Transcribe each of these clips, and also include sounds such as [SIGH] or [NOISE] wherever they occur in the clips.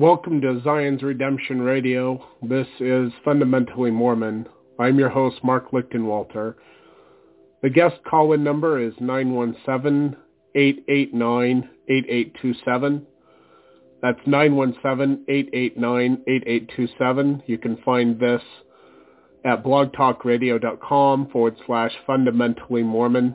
Welcome to Zion's Redemption Radio. This is Fundamentally Mormon. I'm your host, Mark Lichtenwalter. The guest call-in number is 917-889-8827. That's 917-889-8827. You can find this at blogtalkradio.com forward slash fundamentally Mormon.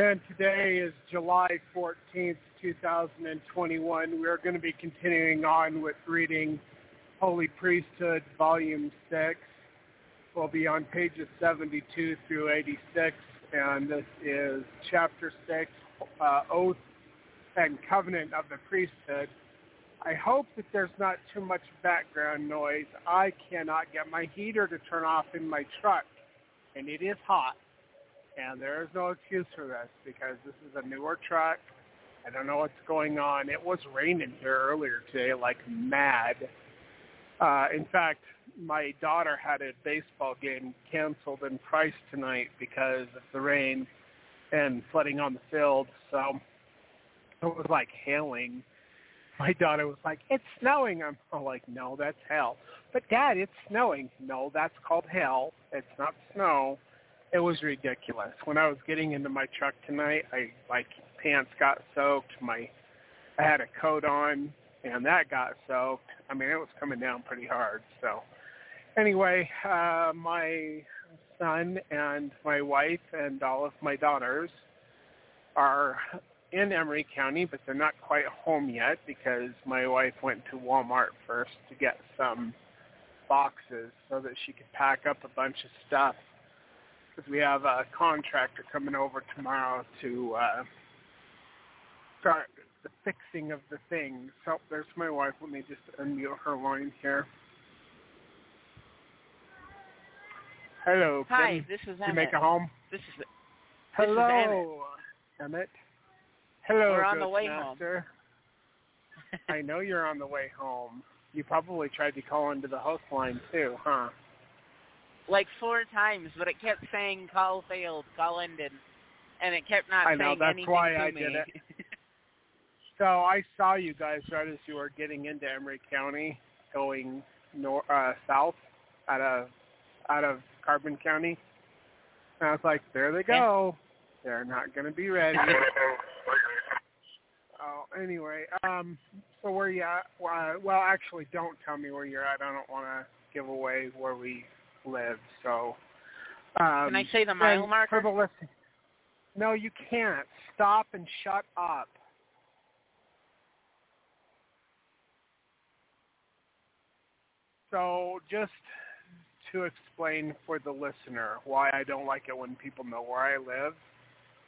And today is July 14th, 2021. We are going to be continuing on with reading Holy Priesthood, Volume 6. We'll be on pages 72 through 86, and this is Chapter 6, uh, Oath and Covenant of the Priesthood. I hope that there's not too much background noise. I cannot get my heater to turn off in my truck, and it is hot. And there is no excuse for this because this is a newer truck I don't know what's going on. It was raining here earlier today like mad. Uh, in fact, my daughter had a baseball game canceled in Price tonight because of the rain and flooding on the field. So it was like hailing. My daughter was like, "It's snowing." I'm like, "No, that's hell." But Dad, it's snowing. No, that's called hell. It's not snow. It was ridiculous. When I was getting into my truck tonight, I like pants got soaked. My I had a coat on, and that got soaked. I mean, it was coming down pretty hard. So, anyway, uh, my son and my wife and all of my daughters are in Emery County, but they're not quite home yet because my wife went to Walmart first to get some boxes so that she could pack up a bunch of stuff because we have a contractor coming over tomorrow to uh, start the fixing of the things. So there's my wife. Let me just unmute her line here. Hello. Hi, Kim. this is Emmett. you make it home? This is Hello, Emmett. Hello, We're on the way Ghostmaster. I know you're on the way home. You probably tried to call into the host line too, huh? Like four times, but it kept saying call failed, call ended, and it kept not saying. I know, saying that's anything why to I me. did it. [LAUGHS] So I saw you guys right as you were getting into Emery County, going nor- uh, south out of out of Carbon County. And I was like, there they go. They're not going to be ready. [LAUGHS] oh, anyway, um, so where you at? Well, actually, don't tell me where you're at. I don't want to give away where we live. So, um, Can I say the mile marker? for the listen- No, you can't. Stop and shut up. So just to explain for the listener why I don't like it when people know where I live,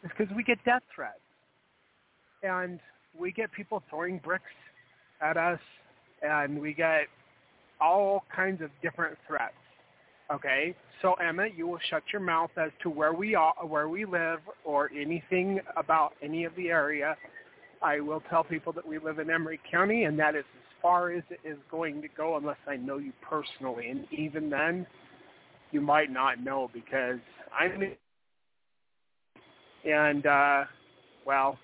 is because we get death threats. And we get people throwing bricks at us, and we get all kinds of different threats. Okay, so Emma, you will shut your mouth as to where we are, where we live, or anything about any of the area. I will tell people that we live in Emery County, and that is as far as it is going to go, unless I know you personally. And even then, you might not know because I'm. And uh, well,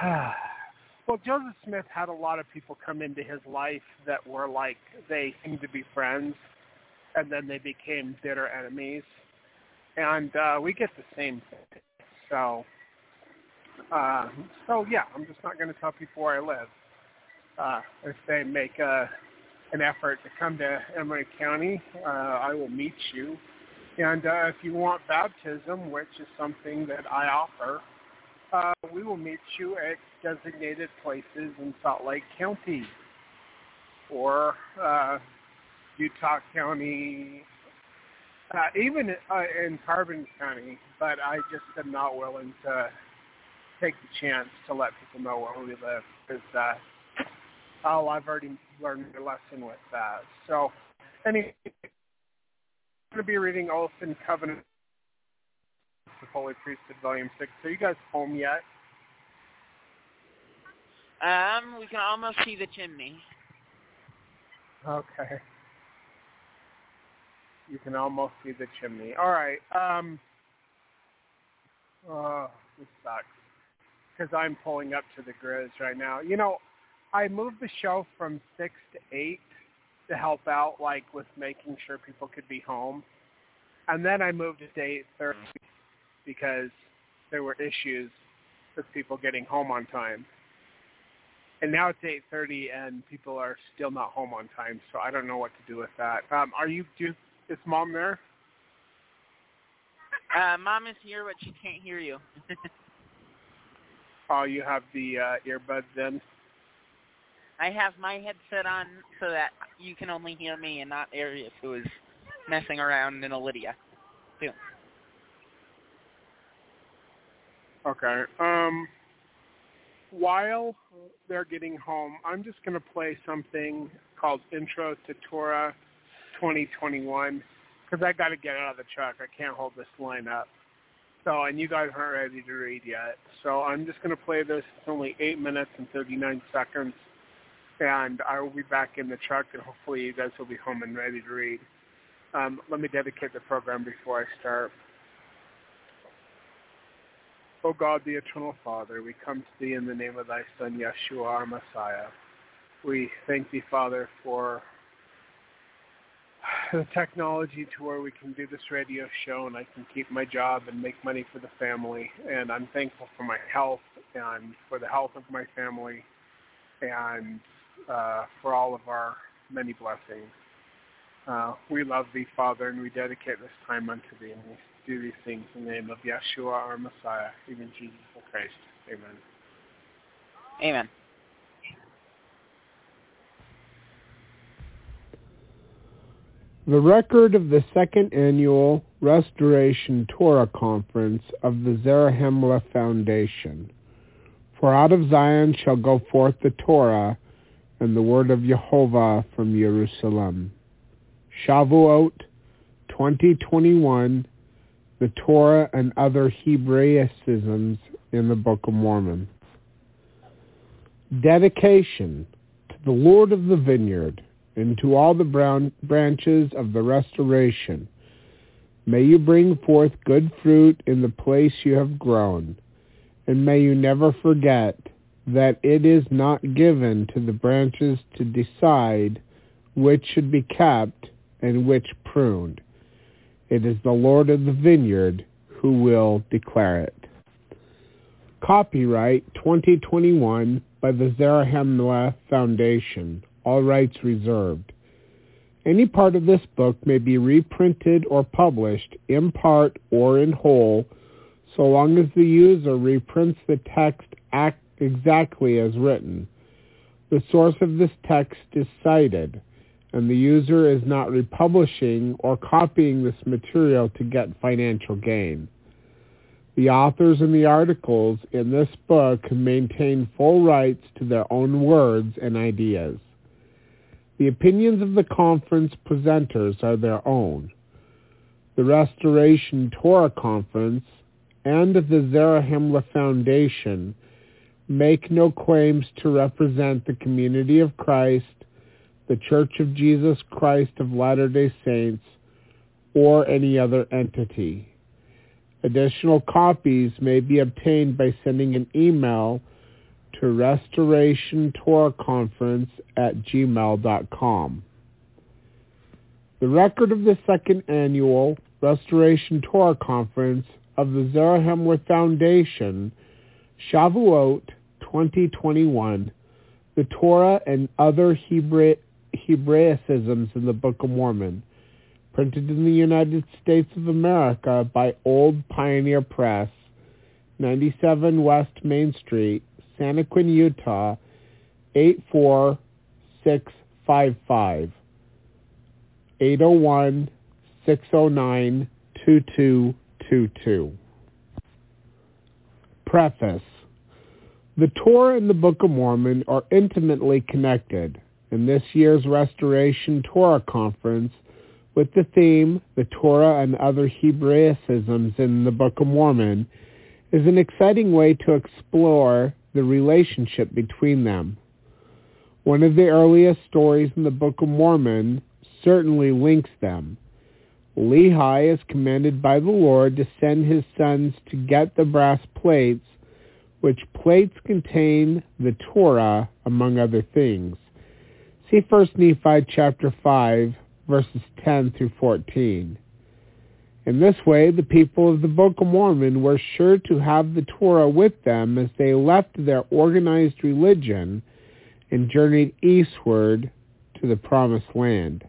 [SIGHS] well, Joseph Smith had a lot of people come into his life that were like they seemed to be friends, and then they became bitter enemies. And uh, we get the same thing. So, uh, so yeah, I'm just not going to tell people where I live. Uh, if they make uh, an effort to come to Emery County, uh, I will meet you. And uh, if you want baptism, which is something that I offer, uh, we will meet you at designated places in Salt Lake County or uh, Utah County, uh, even uh, in Carbon County. But I just am not willing to take the chance to let people know where we live because, uh, oh, I've already learned a lesson with that. So, anyway, I'm going to be reading Oath and Covenant of Holy Priesthood, Volume 6. Are you guys home yet? Um, we can almost see the chimney. Okay. You can almost see the chimney. All right. Um, oh, this sucks. Because I'm pulling up to the Grizz right now. You know, I moved the show from 6 to 8 to help out, like, with making sure people could be home. And then I moved it to 8.30 because there were issues with people getting home on time. And now it's 8:30, and people are still not home on time. So I don't know what to do with that. Um, are you? Do is mom there? Uh, Mom is here, but she can't hear you. [LAUGHS] Oh, you have the uh, earbuds in. I have my headset on so that you can only hear me and not Arius, who is messing around in Lydia. Too. Okay. Um, while they're getting home, I'm just going to play something called Intro to Torah 2021 because I got to get out of the truck. I can't hold this line up. So, and you guys aren't ready to read yet. So I'm just going to play this. It's only 8 minutes and 39 seconds. And I will be back in the truck, and hopefully you guys will be home and ready to read. Um, let me dedicate the program before I start. O God, the Eternal Father, we come to Thee in the name of Thy Son, Yeshua, our Messiah. We thank Thee, Father, for [SIGHS] the technology to where we can do this radio show and I can keep my job and make money for the family. And I'm thankful for my health and for the health of my family and uh, for all of our many blessings. Uh, we love Thee, Father, and we dedicate this time unto Thee. And we do these things in the name of Yeshua, our Messiah, even Jesus Christ. Amen. Amen. The record of the second annual Restoration Torah Conference of the Zarahemla Foundation. For out of Zion shall go forth the Torah and the word of Jehovah from Jerusalem. Shavuot 2021, the Torah and other Hebraicisms in the Book of Mormon. Dedication to the Lord of the vineyard and to all the brown branches of the restoration. May you bring forth good fruit in the place you have grown, and may you never forget that it is not given to the branches to decide which should be kept and which pruned. It is the Lord of the vineyard who will declare it. Copyright 2021 by the Zarahemla Foundation. All rights reserved. Any part of this book may be reprinted or published in part or in whole so long as the user reprints the text exactly as written. The source of this text is cited, and the user is not republishing or copying this material to get financial gain. The authors and the articles in this book maintain full rights to their own words and ideas. The opinions of the conference presenters are their own. The Restoration Torah Conference and the Zarahemla Foundation make no claims to represent the community of Christ, the Church of Jesus Christ of Latter-day Saints, or any other entity. Additional copies may be obtained by sending an email to Restoration Torah Conference at gmail.com. The record of the second annual Restoration Torah Conference of the Zarahemla Foundation, Shavuot 2021, the Torah and other Hebra- Hebraicisms in the Book of Mormon, printed in the United States of America by Old Pioneer Press, 97 West Main Street, Santaquin, Utah, 84655. 801-609-2222. Preface The Torah and the Book of Mormon are intimately connected, and this year's Restoration Torah Conference with the theme, The Torah and Other Hebraicisms in the Book of Mormon, is an exciting way to explore the relationship between them. One of the earliest stories in the Book of Mormon certainly links them. Lehi is commanded by the Lord to send his sons to get the brass plates, which plates contain the Torah, among other things. See 1 Nephi chapter 5, verses 10 through 14. In this way, the people of the Book of Mormon were sure to have the Torah with them as they left their organized religion and journeyed eastward to the Promised Land.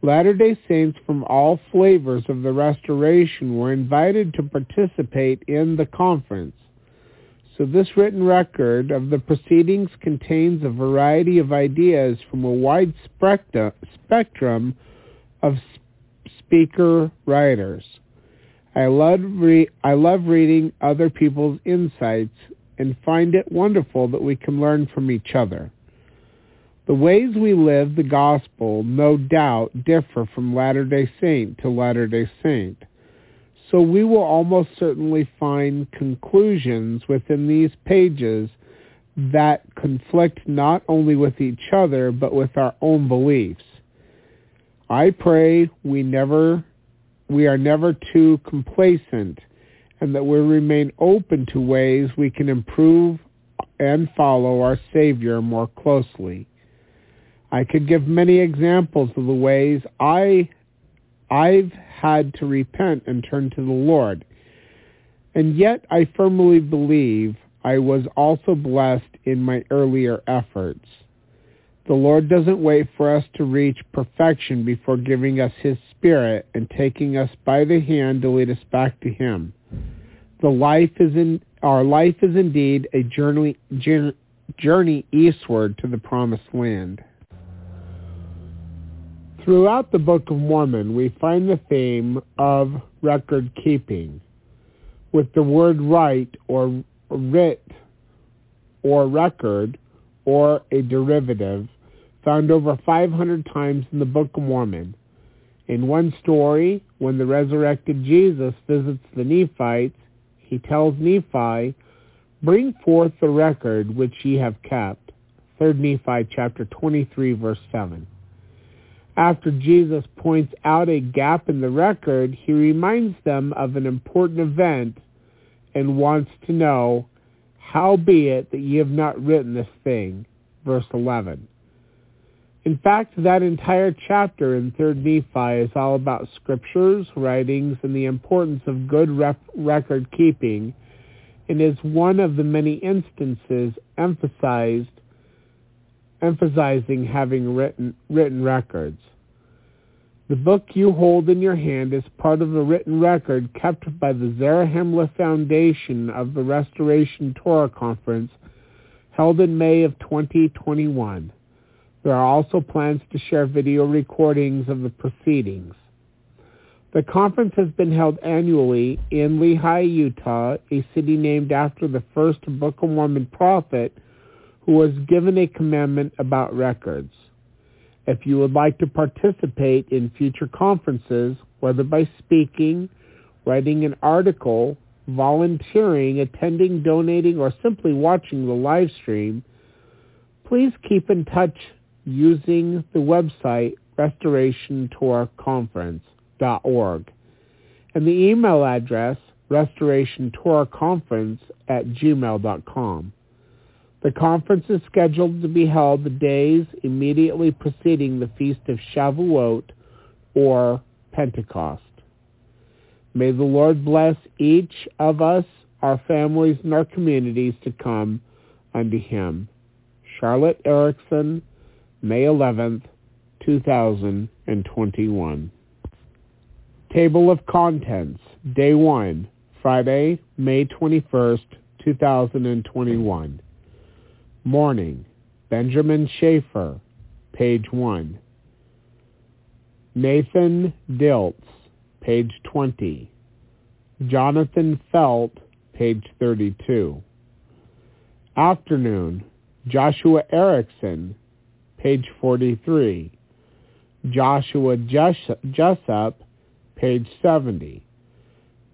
Latter-day Saints from all flavors of the Restoration were invited to participate in the conference. So this written record of the proceedings contains a variety of ideas from a wide spectrum of speaker writers. I love, re- I love reading other people's insights and find it wonderful that we can learn from each other. The ways we live the gospel, no doubt, differ from Latter-day Saint to Latter-day Saint. So we will almost certainly find conclusions within these pages that conflict not only with each other, but with our own beliefs. I pray we never, we are never too complacent and that we remain open to ways we can improve and follow our Savior more closely. I could give many examples of the ways I, I've had to repent and turn to the Lord. And yet I firmly believe I was also blessed in my earlier efforts. The Lord doesn't wait for us to reach perfection before giving us his spirit and taking us by the hand to lead us back to him. The life is in our life is indeed a journey journey eastward to the promised land. Throughout the Book of Mormon, we find the theme of record keeping, with the word right or writ or record or a derivative found over 500 times in the Book of Mormon. In one story, when the resurrected Jesus visits the Nephites, he tells Nephi, Bring forth the record which ye have kept. 3 Nephi chapter 23 verse 7. After Jesus points out a gap in the record, he reminds them of an important event and wants to know, How be it that ye have not written this thing? Verse 11. In fact, that entire chapter in 3rd Nephi is all about scriptures, writings, and the importance of good rep- record keeping, and is one of the many instances emphasized emphasizing having written, written records. The book you hold in your hand is part of a written record kept by the Zarahemla Foundation of the Restoration Torah Conference held in May of 2021. There are also plans to share video recordings of the proceedings. The conference has been held annually in Lehi, Utah, a city named after the first Book of Mormon prophet who was given a commandment about records. If you would like to participate in future conferences, whether by speaking, writing an article, volunteering, attending, donating, or simply watching the live stream, please keep in touch using the website restorationtorahconference.org and the email address restorationtorahconference at gmail.com. The conference is scheduled to be held the days immediately preceding the Feast of Shavuot or Pentecost. May the Lord bless each of us, our families, and our communities to come unto him. Charlotte Erickson, May 11th, 2021. Table of Contents, Day 1, Friday, May 21st, 2021. Morning, Benjamin Schaefer, page 1. Nathan Diltz, page 20. Jonathan Felt, page 32. Afternoon, Joshua Erickson, page 43. Joshua Jessup, page 70.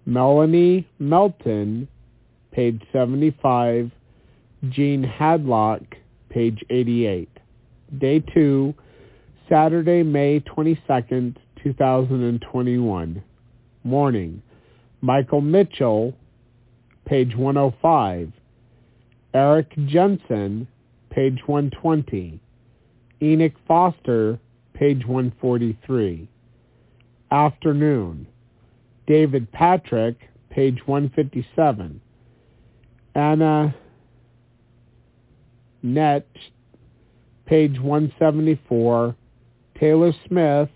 Melanie Melton, page 75. Gene Hadlock, page 88. Day 2, Saturday, May 22nd, 2021. Morning. Michael Mitchell, page 105. Eric Jensen, page 120. Enoch Foster, page 143. Afternoon. David Patrick, page 157. Anna Net, page 174. Taylor Smith,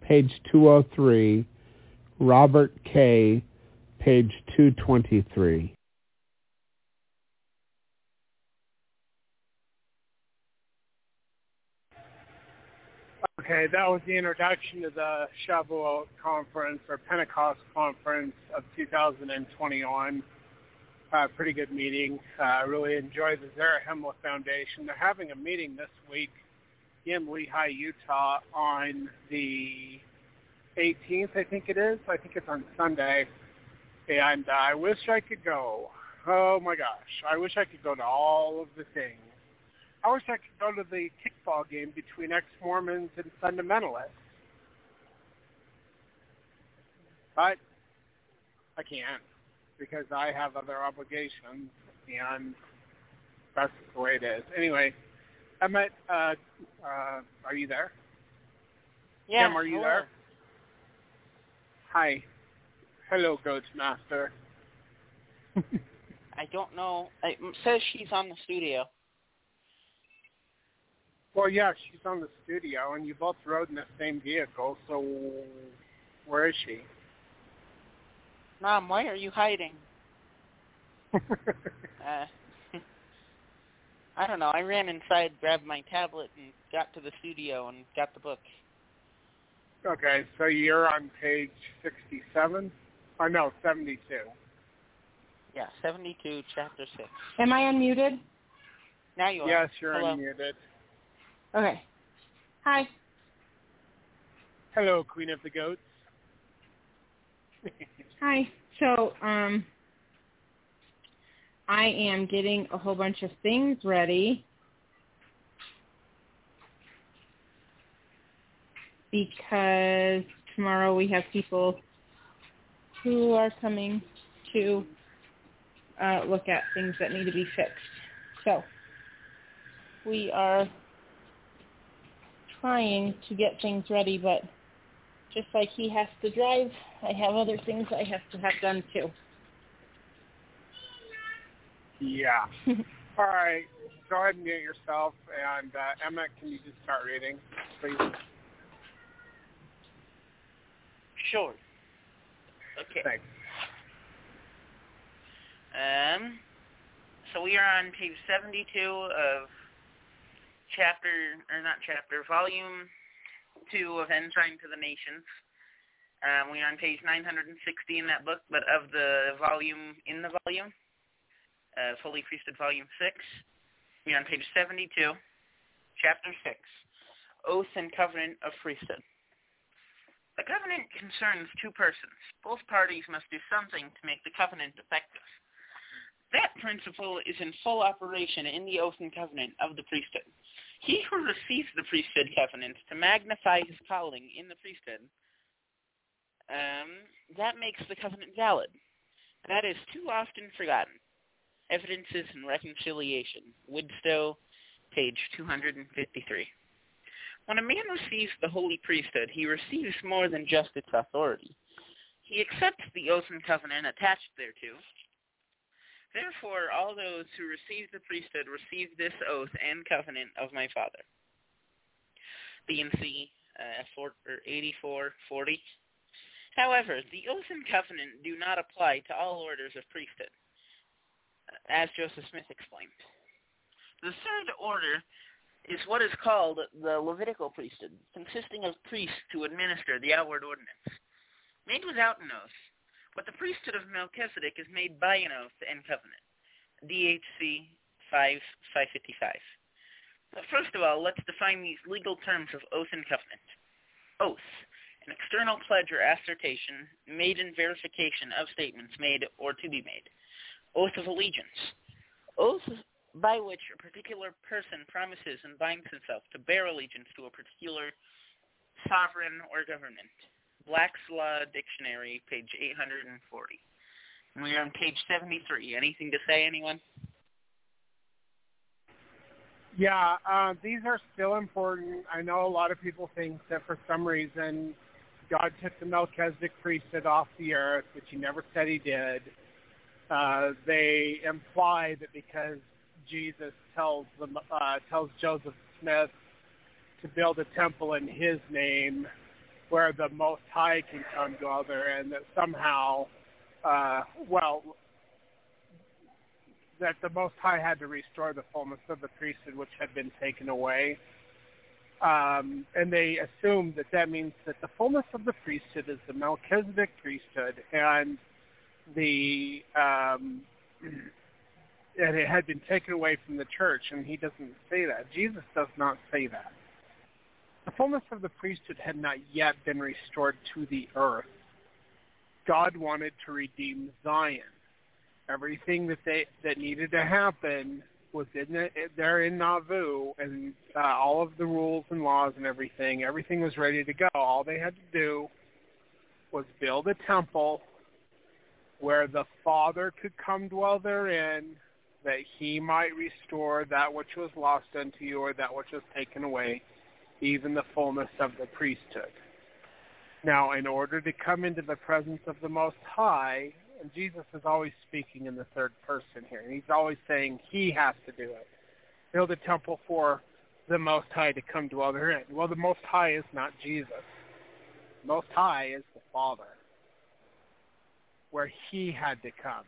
page 203. Robert K., page 223. Okay, that was the introduction to the Shavuot conference or Pentecost conference of 2021. Uh, pretty good meeting. I uh, really enjoyed the Zarahemla Foundation. They're having a meeting this week in Lehi, Utah on the 18th, I think it is. I think it's on Sunday. And uh, I wish I could go. Oh my gosh. I wish I could go to all of the things. I wish I could go to the kickball game between ex-Mormons and fundamentalists. But I can't because I have other obligations and that's the way it is. Anyway, Emmett, uh, uh, are you there? Yeah. Kim, are you hello. there? Hi. Hello, Ghost Master. [LAUGHS] I don't know. It says she's on the studio. Well, yeah, she's on the studio, and you both rode in the same vehicle, so where is she? Mom, why are you hiding? [LAUGHS] uh, [LAUGHS] I don't know. I ran inside, grabbed my tablet, and got to the studio and got the book. Okay, so you're on page 67? Or no, 72. Yeah, 72, chapter 6. Am I unmuted? Now you are. Yes, you're Hello. unmuted. Okay. Hi. Hello, Queen of the Goats. Hi. So, um, I am getting a whole bunch of things ready because tomorrow we have people who are coming to uh, look at things that need to be fixed. So we are trying to get things ready, but just like he has to drive, I have other things I have to have done too. Yeah. [LAUGHS] All right. Go ahead and mute yourself. And uh, Emma, can you just start reading, please? Sure. Okay. Thanks. Um, so we are on page 72 of chapter, or not chapter, volume 2 of Ensign to the Nations. Um, we are on page 960 in that book, but of the volume in the volume, uh, Holy Priesthood Volume 6, we are on page 72, chapter 6, Oath and Covenant of Priesthood. The covenant concerns two persons. Both parties must do something to make the covenant effective. That principle is in full operation in the oath and covenant of the priesthood. He who receives the priesthood covenant to magnify his calling in the priesthood, um, that makes the covenant valid. That is too often forgotten. Evidences and Reconciliation, Widtsoe, page 253. When a man receives the holy priesthood, he receives more than just its authority. He accepts the oath and covenant attached thereto. Therefore, all those who receive the priesthood receive this oath and covenant of my Father. D&C uh, 8440. However, the oath and covenant do not apply to all orders of priesthood, as Joseph Smith explained. The third order is what is called the Levitical priesthood, consisting of priests to administer the outward ordinance. Made without an oath, but the priesthood of Melchizedek is made by an oath and covenant. DHC 5, 555. But first of all, let's define these legal terms of oath and covenant. Oath, an external pledge or assertion made in verification of statements made or to be made. Oath of allegiance. Oath by which a particular person promises and binds himself to bear allegiance to a particular sovereign or government. Black's Law Dictionary, page 840. And we are on page 73. Anything to say, anyone? Yeah, uh, these are still important. I know a lot of people think that for some reason God took the Melchizedek priesthood off the earth, which he never said he did. Uh, they imply that because Jesus tells them, uh, tells Joseph Smith to build a temple in his name where the Most High can come there, and that somehow, uh, well, that the Most High had to restore the fullness of the priesthood which had been taken away. Um, and they assume that that means that the fullness of the priesthood is the Melchizedek priesthood, and the um, [CLEARS THROAT] and it had been taken away from the church, and he doesn't say that. Jesus does not say that. The fullness of the priesthood had not yet been restored to the earth. God wanted to redeem Zion. Everything that they that needed to happen was in the, there in Nauvoo, and uh, all of the rules and laws and everything. Everything was ready to go. All they had to do was build a temple where the Father could come dwell therein, that he might restore that which was lost unto you or that which was taken away, even the fullness of the priesthood. Now, in order to come into the presence of the Most High, and Jesus is always speaking in the third person here, and he's always saying he has to do it. Build a temple for the Most High to come dwell therein. Well, the Most High is not Jesus. Most High is the Father, where he had to come.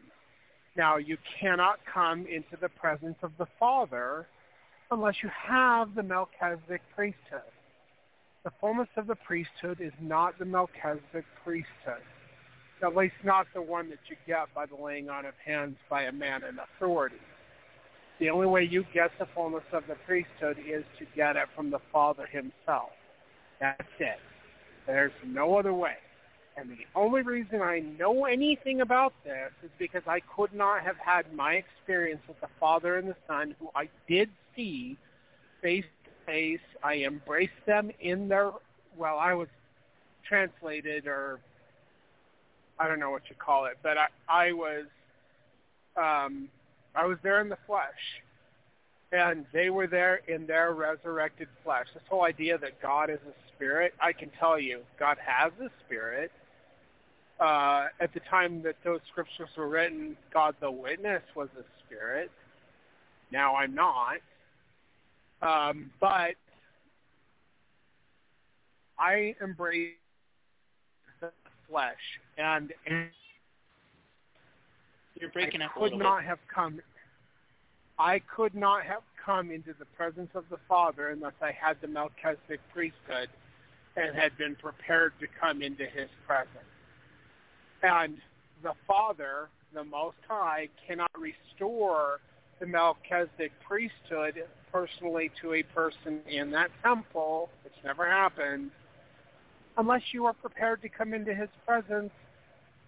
Now, you cannot come into the presence of the Father unless you have the Melchizedek priesthood. The fullness of the priesthood is not the Melchizedek priesthood, at least not the one that you get by the laying on of hands by a man in authority. The only way you get the fullness of the priesthood is to get it from the Father himself. That's it. There's no other way. And the only reason I know anything about this is because I could not have had my experience with the Father and the Son, who I did see face to face. I embraced them in their, well, I was translated or I don't know what you call it, but I, I was, um, I was there in the flesh and they were there in their resurrected flesh. This whole idea that God is a spirit, I can tell you, God has a spirit. Uh, at the time that those scriptures were written, God the witness was a spirit. Now I'm not. Um, but I embrace the flesh, and, and you're breaking I up a could little not bit. have come I could not have come into the presence of the Father unless I had the Melchizedek priesthood and had been prepared to come into his presence. And the Father, the Most High, cannot restore the Melchizedek priesthood personally to a person in that temple, which never happened, unless you are prepared to come into his presence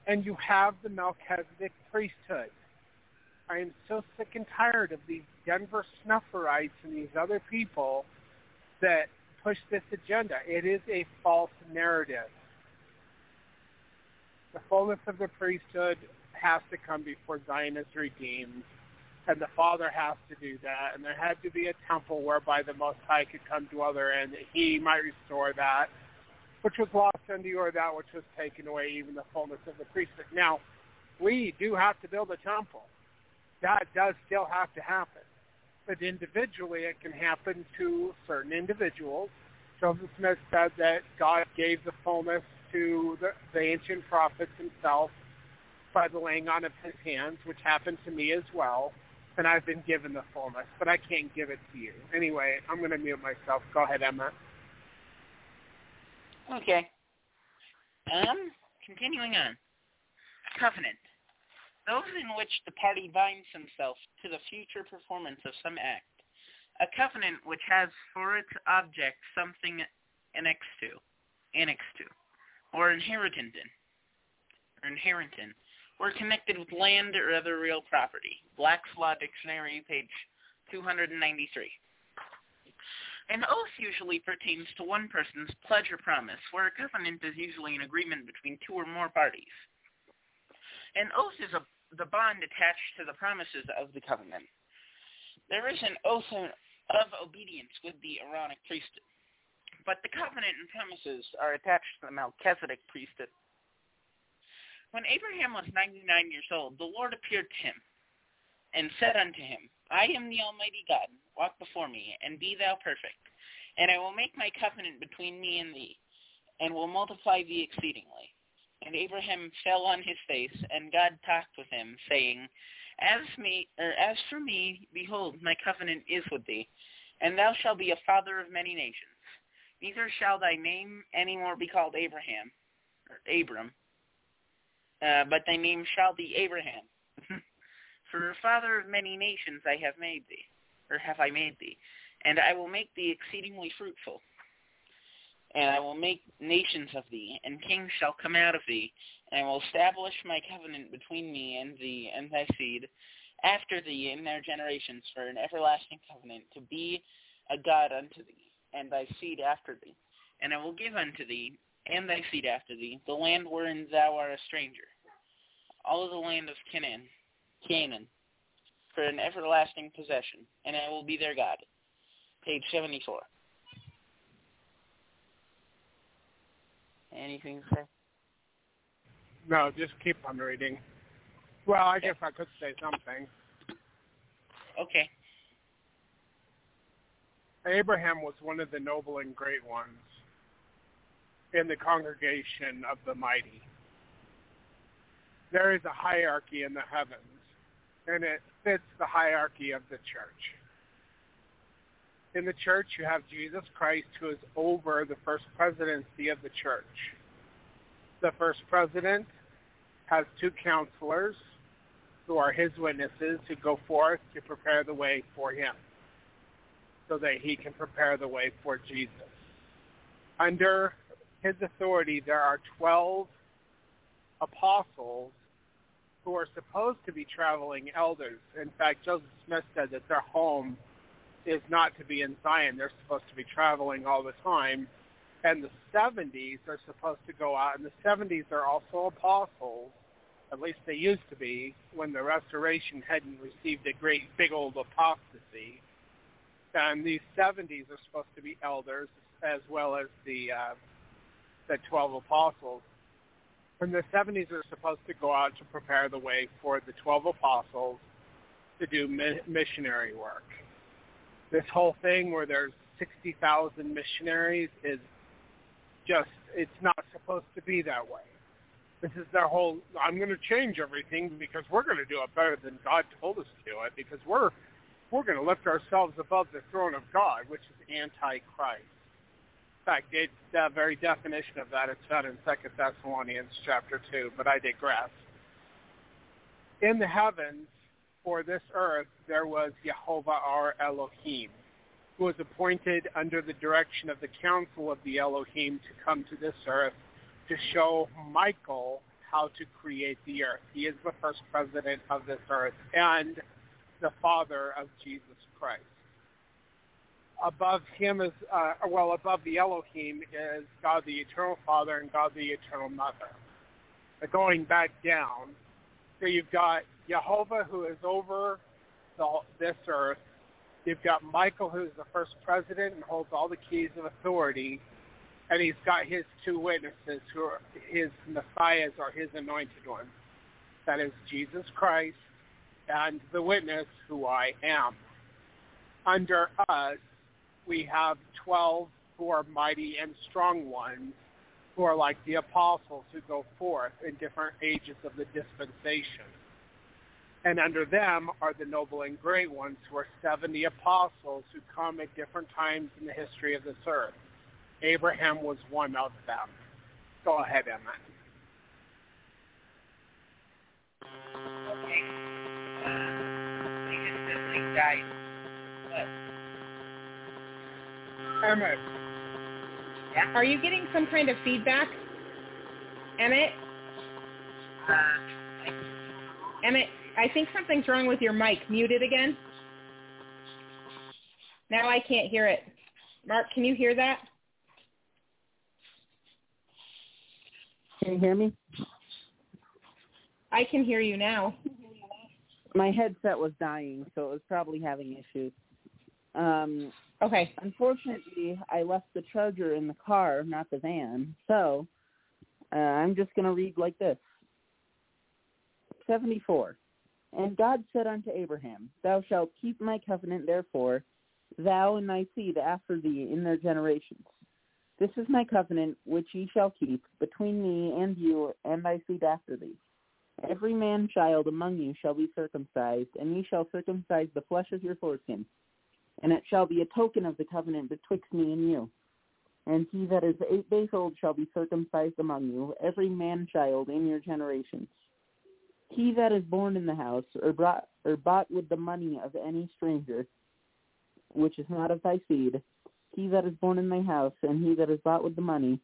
and you have the Melchizedek priesthood. I am so sick and tired of these Denver snufferites and these other people that push this agenda. It is a false narrative. The fullness of the priesthood has to come before Zion is redeemed, and the Father has to do that, and there had to be a temple whereby the Most High could come dwell therein, that he might restore that, which was lost unto you, or that which was taken away, even the fullness of the priesthood. Now, we do have to build a temple that does still have to happen. But individually, it can happen to certain individuals. Joseph Smith said that God gave the fullness to the, the ancient prophets himself by the laying on of his hands, which happened to me as well. And I've been given the fullness, but I can't give it to you. Anyway, I'm going to mute myself. Go ahead, Emma. Okay. Um, continuing on. Covenant. Those in which the party binds himself to the future performance of some act. A covenant which has for its object something annexed to, annexed to, or inherited in, or inherent in, or connected with land or other real property. Black's Law Dictionary, page 293. An oath usually pertains to one person's pledge or promise, where a covenant is usually an agreement between two or more parties. An oath is a, the bond attached to the promises of the covenant. There is an oath of obedience with the Aaronic priesthood, but the covenant and promises are attached to the Melchizedek priesthood. When Abraham was 99 years old, the Lord appeared to him and said unto him, I am the Almighty God. Walk before me, and be thou perfect. And I will make my covenant between me and thee, and will multiply thee exceedingly. And Abraham fell on his face, and God talked with him, saying, As me, or as for me, behold, my covenant is with thee, and thou shalt be a father of many nations. Neither shall thy name any more be called Abraham, or Abram, uh, but thy name shall be Abraham. [LAUGHS] For a father of many nations I have made thee, or have I made thee, and I will make thee exceedingly fruitful. And I will make nations of thee, and kings shall come out of thee, and I will establish my covenant between me and thee and thy seed after thee in their generations for an everlasting covenant to be a God unto thee, and thy seed after thee. And I will give unto thee and thy seed after thee the land wherein thou art a stranger, all of the land of Canaan, Canaan, for an everlasting possession, and I will be their God. Page 74. Anything to say? No, just keep on reading. Well, I guess I could say something. Okay. Abraham was one of the noble and great ones in the congregation of the mighty. There is a hierarchy in the heavens, and it fits the hierarchy of the church. In the church, you have Jesus Christ, who is over the first presidency of the church. The first president has two counselors who are his witnesses who go forth to prepare the way for him so that he can prepare the way for Jesus. Under his authority, there are 12 apostles who are supposed to be traveling elders. In fact, Joseph Smith said that their home is not to be in Zion. They're supposed to be traveling all the time. And the 70s are supposed to go out, and the 70s are also apostles. At least they used to be when the restoration hadn't received a great big old apostasy. And these 70s are supposed to be elders as well as the uh, the 12 apostles. And the 70s are supposed to go out to prepare the way for the 12 apostles to do mi- missionary work. This whole thing where there's 60,000 missionaries is just, it's not supposed to be that way. This is their whole, I'm going to change everything because we're going to do it better than God told us to do it because we're, we're going to lift ourselves above the throne of God, which is anti-Christ. In fact, it, the very definition of that is found in Second Thessalonians chapter 2, but I digress. In the heavens, for this earth, there was Jehovah our Elohim, who was appointed under the direction of the council of the Elohim to come to this earth to show Michael how to create the earth. He is the first president of this earth and the father of Jesus Christ above him is, uh, well, above the Elohim is God the Eternal Father and God the Eternal Mother. But going back down, so you've got Jehovah who is over the, this earth. You've got Michael who's the first president and holds all the keys of authority. And he's got his two witnesses who are his messiahs or his anointed ones. That is Jesus Christ and the witness who I am. Under us we have 12 who are mighty and strong ones who are like the apostles who go forth in different ages of the dispensation. And under them are the noble and great ones who are 70 apostles who come at different times in the history of this earth. Abraham was one of them. Go ahead, Emma. Okay. Uh, they just simply died. But Emmett. Yeah. Are you getting some kind of feedback? Emmett? Uh, Emmett, I think something's wrong with your mic. Mute it again. Now I can't hear it. Mark, can you hear that? Can you hear me? I can hear you now. My headset was dying, so it was probably having issues. Um, Okay. unfortunately, I left the charger in the car, not the van. So uh, I'm just going to read like this. 74. And God said unto Abraham, Thou shalt keep my covenant, therefore, thou and thy seed after thee in their generations. This is my covenant which ye shall keep between me and you and thy seed after thee. Every man child among you shall be circumcised, and ye shall circumcise the flesh of your foreskin and it shall be a token of the covenant betwixt me and you. And he that is eight days old shall be circumcised among you, every man child in your generations. He that is born in the house, or brought or bought with the money of any stranger, which is not of thy seed, he that is born in thy house, and he that is bought with the money,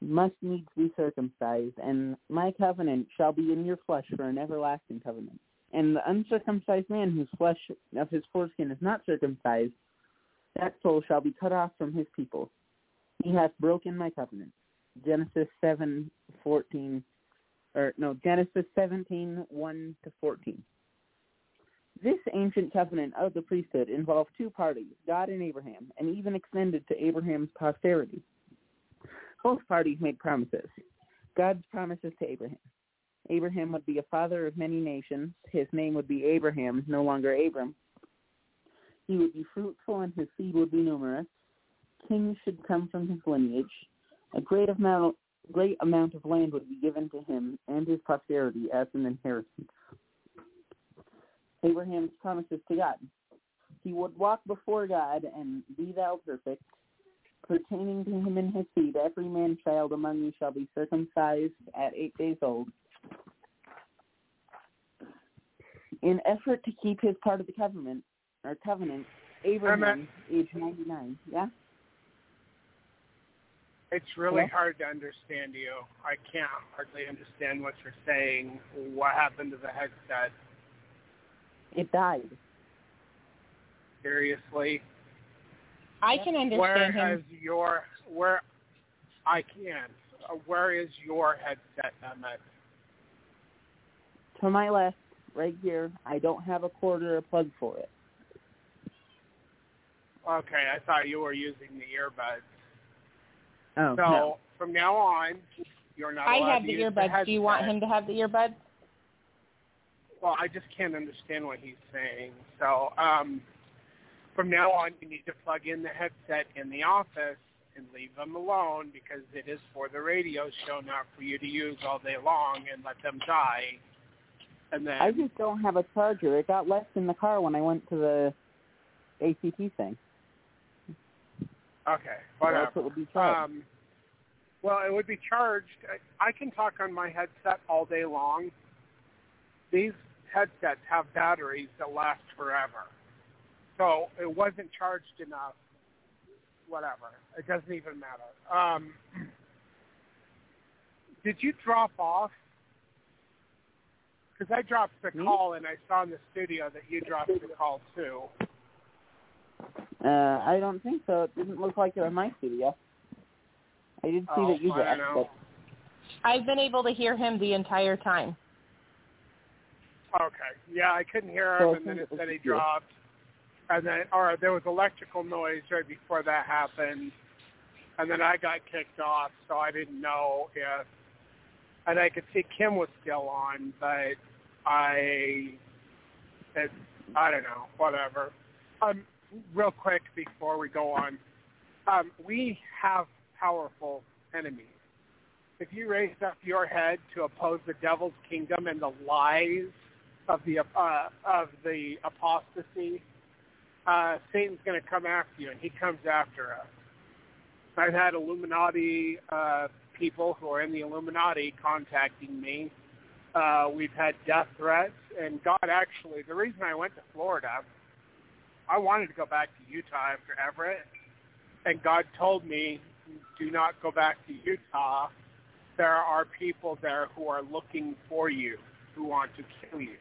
must needs be circumcised, and my covenant shall be in your flesh for an everlasting covenant. And the uncircumcised man whose flesh of his foreskin is not circumcised, that soul shall be cut off from his people. He hath broken my covenant. Genesis seven fourteen, or no, Genesis seventeen one to fourteen. This ancient covenant of the priesthood involved two parties, God and Abraham, and even extended to Abraham's posterity. Both parties made promises. God's promises to Abraham. Abraham would be a father of many nations. His name would be Abraham, no longer Abram. He would be fruitful and his seed would be numerous. Kings should come from his lineage. A great amount, great amount of land would be given to him and his posterity as an inheritance. Abraham's promises to God. He would walk before God and be thou perfect. Pertaining to him and his seed, every man child among you shall be circumcised at eight days old in effort to keep his part of the covenant or covenant, Abraham, age ninety nine, yeah. It's really Hello? hard to understand you. I can't hardly understand what you're saying. What happened to the headset? It died. Seriously? I can understand has him. your where? I can't. Uh, where is your headset, Emmett? To my left, right here, I don't have a cord or a plug for it. Okay, I thought you were using the earbuds. Oh, So no. from now on, you're not I allowed have to the use earbuds. Do you want him to have the earbuds? Well, I just can't understand what he's saying. So um, from now on, you need to plug in the headset in the office and leave them alone because it is for the radio show, not for you to use all day long and let them die. And then I just don't have a charger. It got left in the car when I went to the ACT thing. Okay, whatever. it would be charged. Um, well, it would be charged. I I can talk on my headset all day long. These headsets have batteries that last forever. So it wasn't charged enough. Whatever. It doesn't even matter. Um, [CLEARS THROAT] did you drop off? Because I dropped the Me? call and I saw in the studio that you dropped the call too. Uh, I don't think so. It didn't look like it on my studio. I didn't see Oh, that you I don't dropped, know. I've been able to hear him the entire time. Okay. Yeah, I couldn't hear him, I and then it it said he dropped. And then, or there was electrical noise right before that happened, and then I got kicked off, so I didn't know if. And I could see Kim was still on, but I, it, I don't know, whatever. Um, real quick before we go on, um, we have powerful enemies. If you raise up your head to oppose the devil's kingdom and the lies of the uh, of the apostasy, uh, Satan's going to come after you, and he comes after us. I've had Illuminati uh, people who are in the Illuminati contacting me. Uh, we've had death threats, and God actually, the reason I went to Florida, I wanted to go back to Utah after Everett, and God told me, do not go back to Utah. There are people there who are looking for you, who want to kill you.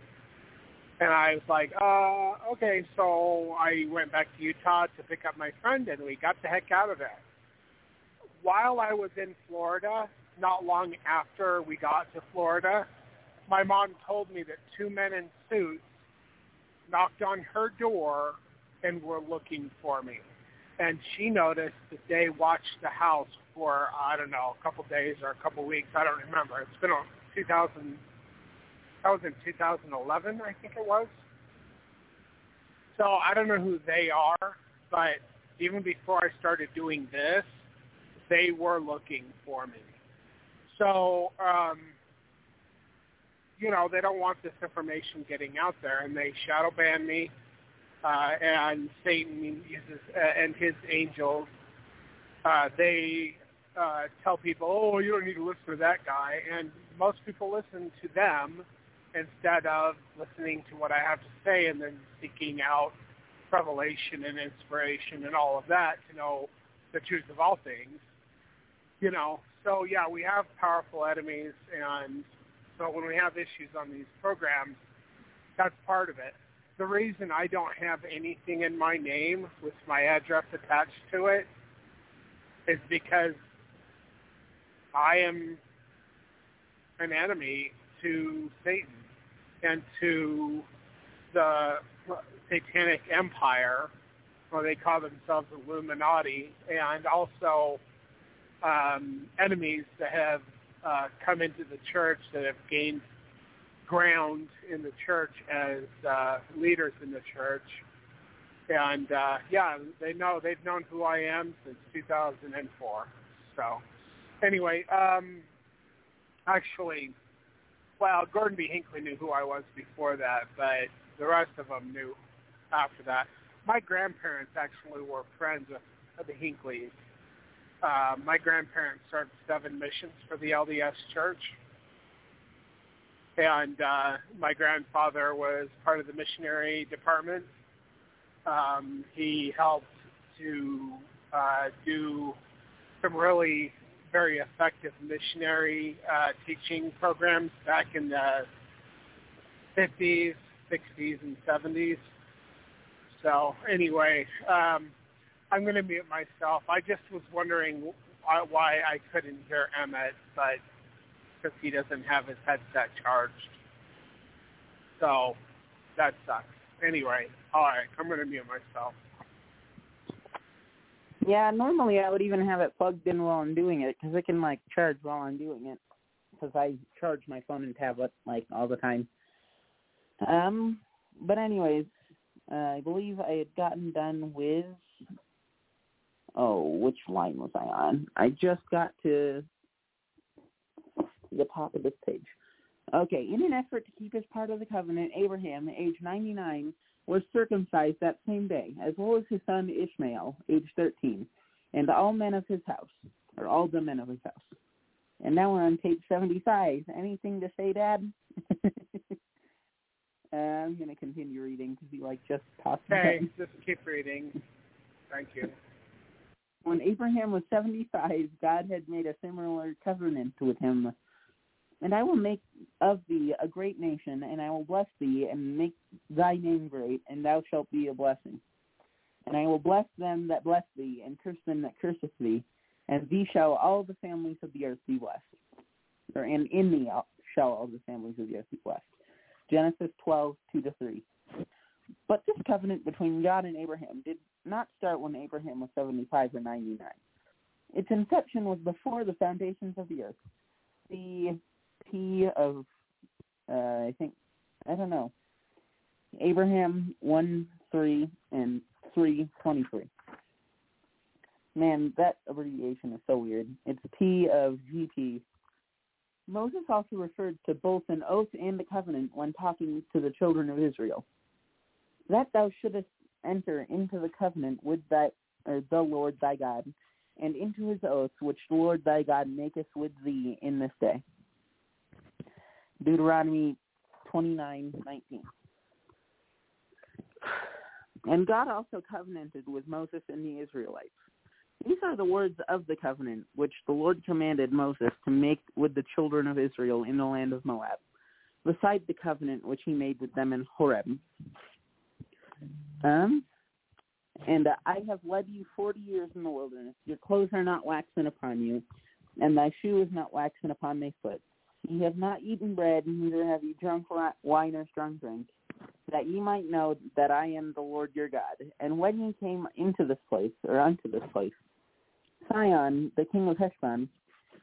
And I was like, uh, okay. So I went back to Utah to pick up my friend, and we got the heck out of there. While I was in Florida, not long after we got to Florida, my mom told me that two men in suits knocked on her door and were looking for me. And she noticed that they watched the house for, I don't know, a couple days or a couple weeks. I don't remember. It's been on 2000, that was in 2011, I think it was. So I don't know who they are, but even before I started doing this, they were looking for me. So, um, you know, they don't want this information getting out there, and they shadow ban me. Uh, and Satan uses uh, and his angels. Uh, they uh, tell people, "Oh, you don't need to listen to that guy," and most people listen to them instead of listening to what I have to say and then seeking out revelation and inspiration and all of that to know the truth of all things. You know, so yeah, we have powerful enemies, and so when we have issues on these programs, that's part of it. The reason I don't have anything in my name with my address attached to it is because I am an enemy to Satan and to the satanic empire, or they call themselves Illuminati, and also um, enemies that have uh, come into the church that have gained ground in the church as uh, leaders in the church. And uh, yeah, they know they've known who I am since 2004. So anyway, um, actually, well, Gordon B. Hinckley knew who I was before that, but the rest of them knew after that. My grandparents actually were friends of, of the Hinckley's. Uh, my grandparents served seven missions for the LDS Church, and uh, my grandfather was part of the missionary department. Um, he helped to uh, do some really very effective missionary uh, teaching programs back in the 50s, 60s, and 70s. So anyway, um, I'm going to mute myself. I just was wondering why, I couldn't hear Emmett, but because he doesn't have his headset charged. So that sucks. Anyway, all right, I'm going to mute myself. Yeah, normally I would even have it plugged in while I'm doing it because it can like charge while I'm doing it because I charge my phone and tablet like all the time. Um, but anyways, uh, I believe I had gotten done with. Oh, which line was I on? I just got to the top of this page. Okay, in an effort to keep his part of the covenant, Abraham, age 99, was circumcised that same day, as well as his son Ishmael, age 13, and all men of his house, or all the men of his house. And now we're on page 75. Anything to say, Dad? uh, [LAUGHS] I'm going to continue reading because he like just tossed Okay, just keep reading. Thank you. When Abraham was 75, God had made a similar covenant with him. And I will make of thee a great nation, and I will bless thee, and make thy name great, and thou shalt be a blessing. And I will bless them that bless thee, and curse them that curseth thee, and thee shall all the families of the earth be blessed. Or, and in thee shall all the families of the earth be blessed. Genesis 12, 2 to 3. But this covenant between God and Abraham did not start when Abraham was 75 or 99. Its inception was before the foundations of the earth. The P of, uh, I think, I don't know, Abraham 1, 3, and 3, 23. Man, that abbreviation is so weird. It's P of GP. Moses also referred to both an oath and a covenant when talking to the children of Israel. That thou shouldest enter into the covenant with thy, or the Lord thy God, and into his oaths which the Lord thy God maketh with thee in this day. Deuteronomy 29:19. And God also covenanted with Moses and the Israelites. These are the words of the covenant which the Lord commanded Moses to make with the children of Israel in the land of Moab, beside the covenant which he made with them in Horeb. Um, and uh, I have led you forty years in the wilderness. Your clothes are not waxen upon you, and thy shoe is not waxen upon thy foot. Ye have not eaten bread, neither have ye drunk wine or strong drink, that ye might know that I am the Lord your God. And when ye came into this place, or unto this place, Sihon, the king of Heshbon,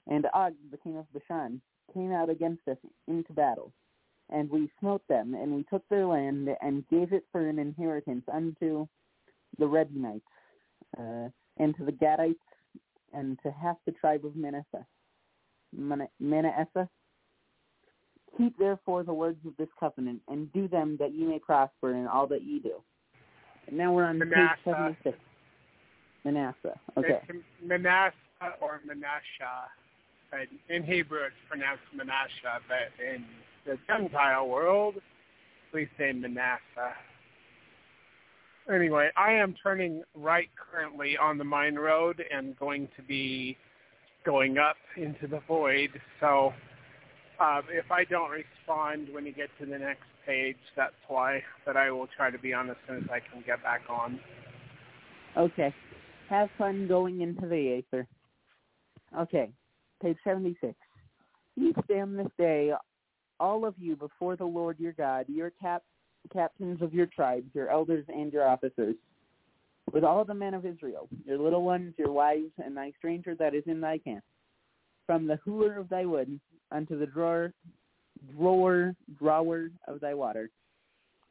and Og, the king of Bashan, came out against us into battle. And we smote them, and we took their land, and gave it for an inheritance unto the Reubenites, uh, and to the Gadites, and to half the tribe of Manasseh. Manasseh. Keep therefore the words of this covenant, and do them that ye may prosper in all that ye do. And now we're on Manasseh. page 76. Manasseh. Okay. It's Manasseh or Manasseh. In Hebrew, it's pronounced Manasseh, but in the Gentile world, we say Manasseh. Anyway, I am turning right currently on the mine road and going to be going up into the void. So uh, if I don't respond when you get to the next page, that's why. But I will try to be on as soon as I can get back on. Okay. Have fun going into the Aether. Okay. Page 76. Each stand this day, all of you, before the Lord your God, your cap- captains of your tribes, your elders, and your officers, with all the men of Israel, your little ones, your wives, and thy stranger that is in thy camp, from the hooler of thy wood unto the drawer, drawer, drawer of thy water,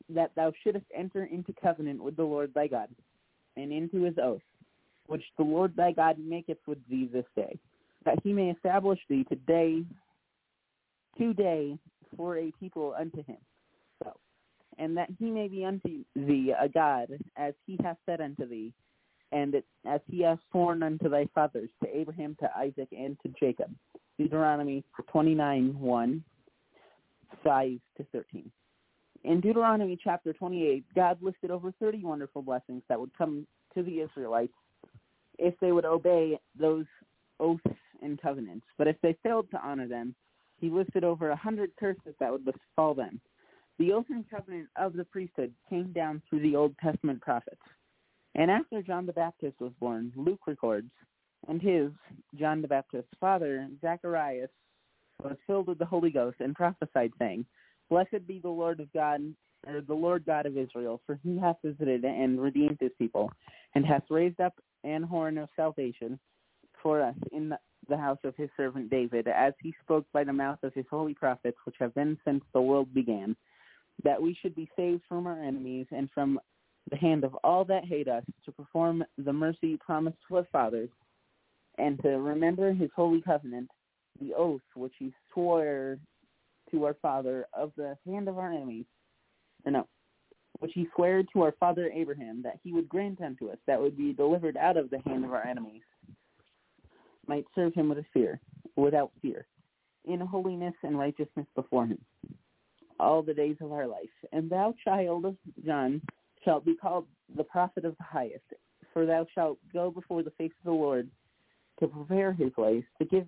that thou shouldest enter into covenant with the Lord thy God, and into his oath, which the Lord thy God maketh with thee this day, that he may establish thee today, today, for a people unto him. So, and that he may be unto thee a God, as he hath said unto thee, and as he hath sworn unto thy fathers, to Abraham, to Isaac, and to Jacob. Deuteronomy 29, 1, 5 to 13. In Deuteronomy chapter 28, God listed over 30 wonderful blessings that would come to the Israelites if they would obey those oaths and covenants, but if they failed to honor them, he listed over a hundred curses that would befall them. The oath and covenant of the priesthood came down through the Old Testament prophets. And after John the Baptist was born, Luke records, and his, John the Baptist's father, Zacharias, was filled with the Holy Ghost and prophesied, saying, Blessed be the Lord of God, or the Lord God of Israel, for he hath visited and redeemed his people, and hath raised up an horn of salvation for us in the, the house of his servant David, as he spoke by the mouth of his holy prophets, which have been since the world began, that we should be saved from our enemies and from the hand of all that hate us, to perform the mercy promised to our fathers, and to remember his holy covenant, the oath which he swore to our father of the hand of our enemies, or no, which he swore to our father Abraham, that he would grant unto us that would be delivered out of the hand of our enemies, might serve him with a fear, without fear, in holiness and righteousness before him, all the days of our life. And thou, child of John, shalt be called the prophet of the highest, for thou shalt go before the face of the Lord to prepare his ways, to give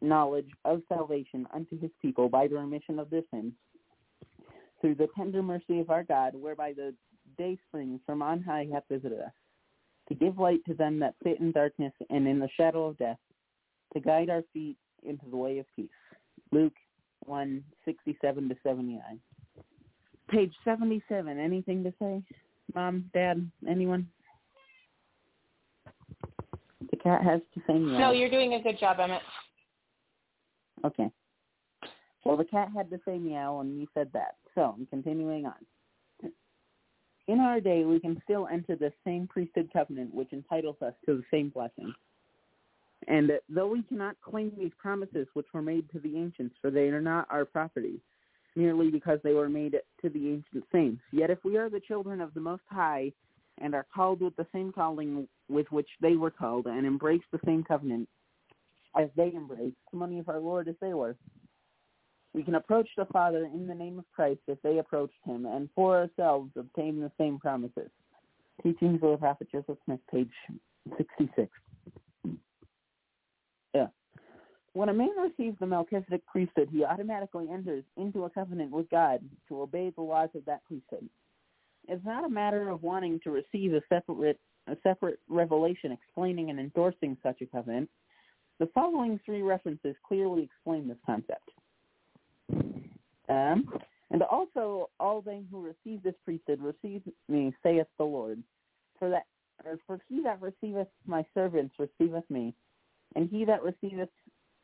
knowledge of salvation unto his people by the remission of their sins, through the tender mercy of our God, whereby the day spring from on high hath visited us, to give light to them that sit in darkness and in the shadow of death, to guide our feet into the way of peace. Luke 1, 67 to 79. Page 77, anything to say? Mom, Dad, anyone? Cat has to say. No, you're doing a good job, Emmett. Okay. Well, the cat had to say meow, and you said that. So, I'm continuing on. In our day, we can still enter the same priesthood covenant, which entitles us to the same blessing. And uh, though we cannot claim these promises which were made to the ancients, for they are not our property, merely because they were made to the ancient saints, yet if we are the children of the Most High and are called with the same calling with which they were called, and embrace the same covenant as they embraced, the money of our Lord as they were, we can approach the Father in the name of Christ as they approached him, and for ourselves obtain the same promises. Teachings of the Prophet Joseph Smith, page 66. Yeah. When a man receives the Melchizedek priesthood, he automatically enters into a covenant with God to obey the laws of that priesthood. It's not a matter of wanting to receive a separate a separate revelation explaining and endorsing such a covenant. The following three references clearly explain this concept. Um, and also, all they who receive this priesthood receive me, saith the Lord. For that, or for he that receiveth my servants receiveth me, and he that receiveth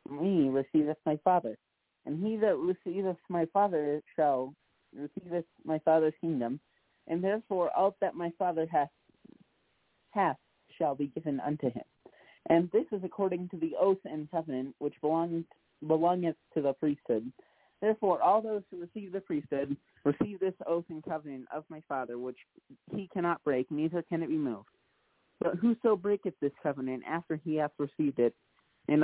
me receiveth my Father, and he that receiveth my Father shall receiveth my Father's kingdom, and therefore all that my Father hath hath shall be given unto him. And this is according to the oath and covenant which belongeth belongeth to the priesthood. Therefore, all those who receive the priesthood receive this oath and covenant of my Father, which he cannot break, neither can it be moved. But whoso breaketh this covenant after he hath received it, and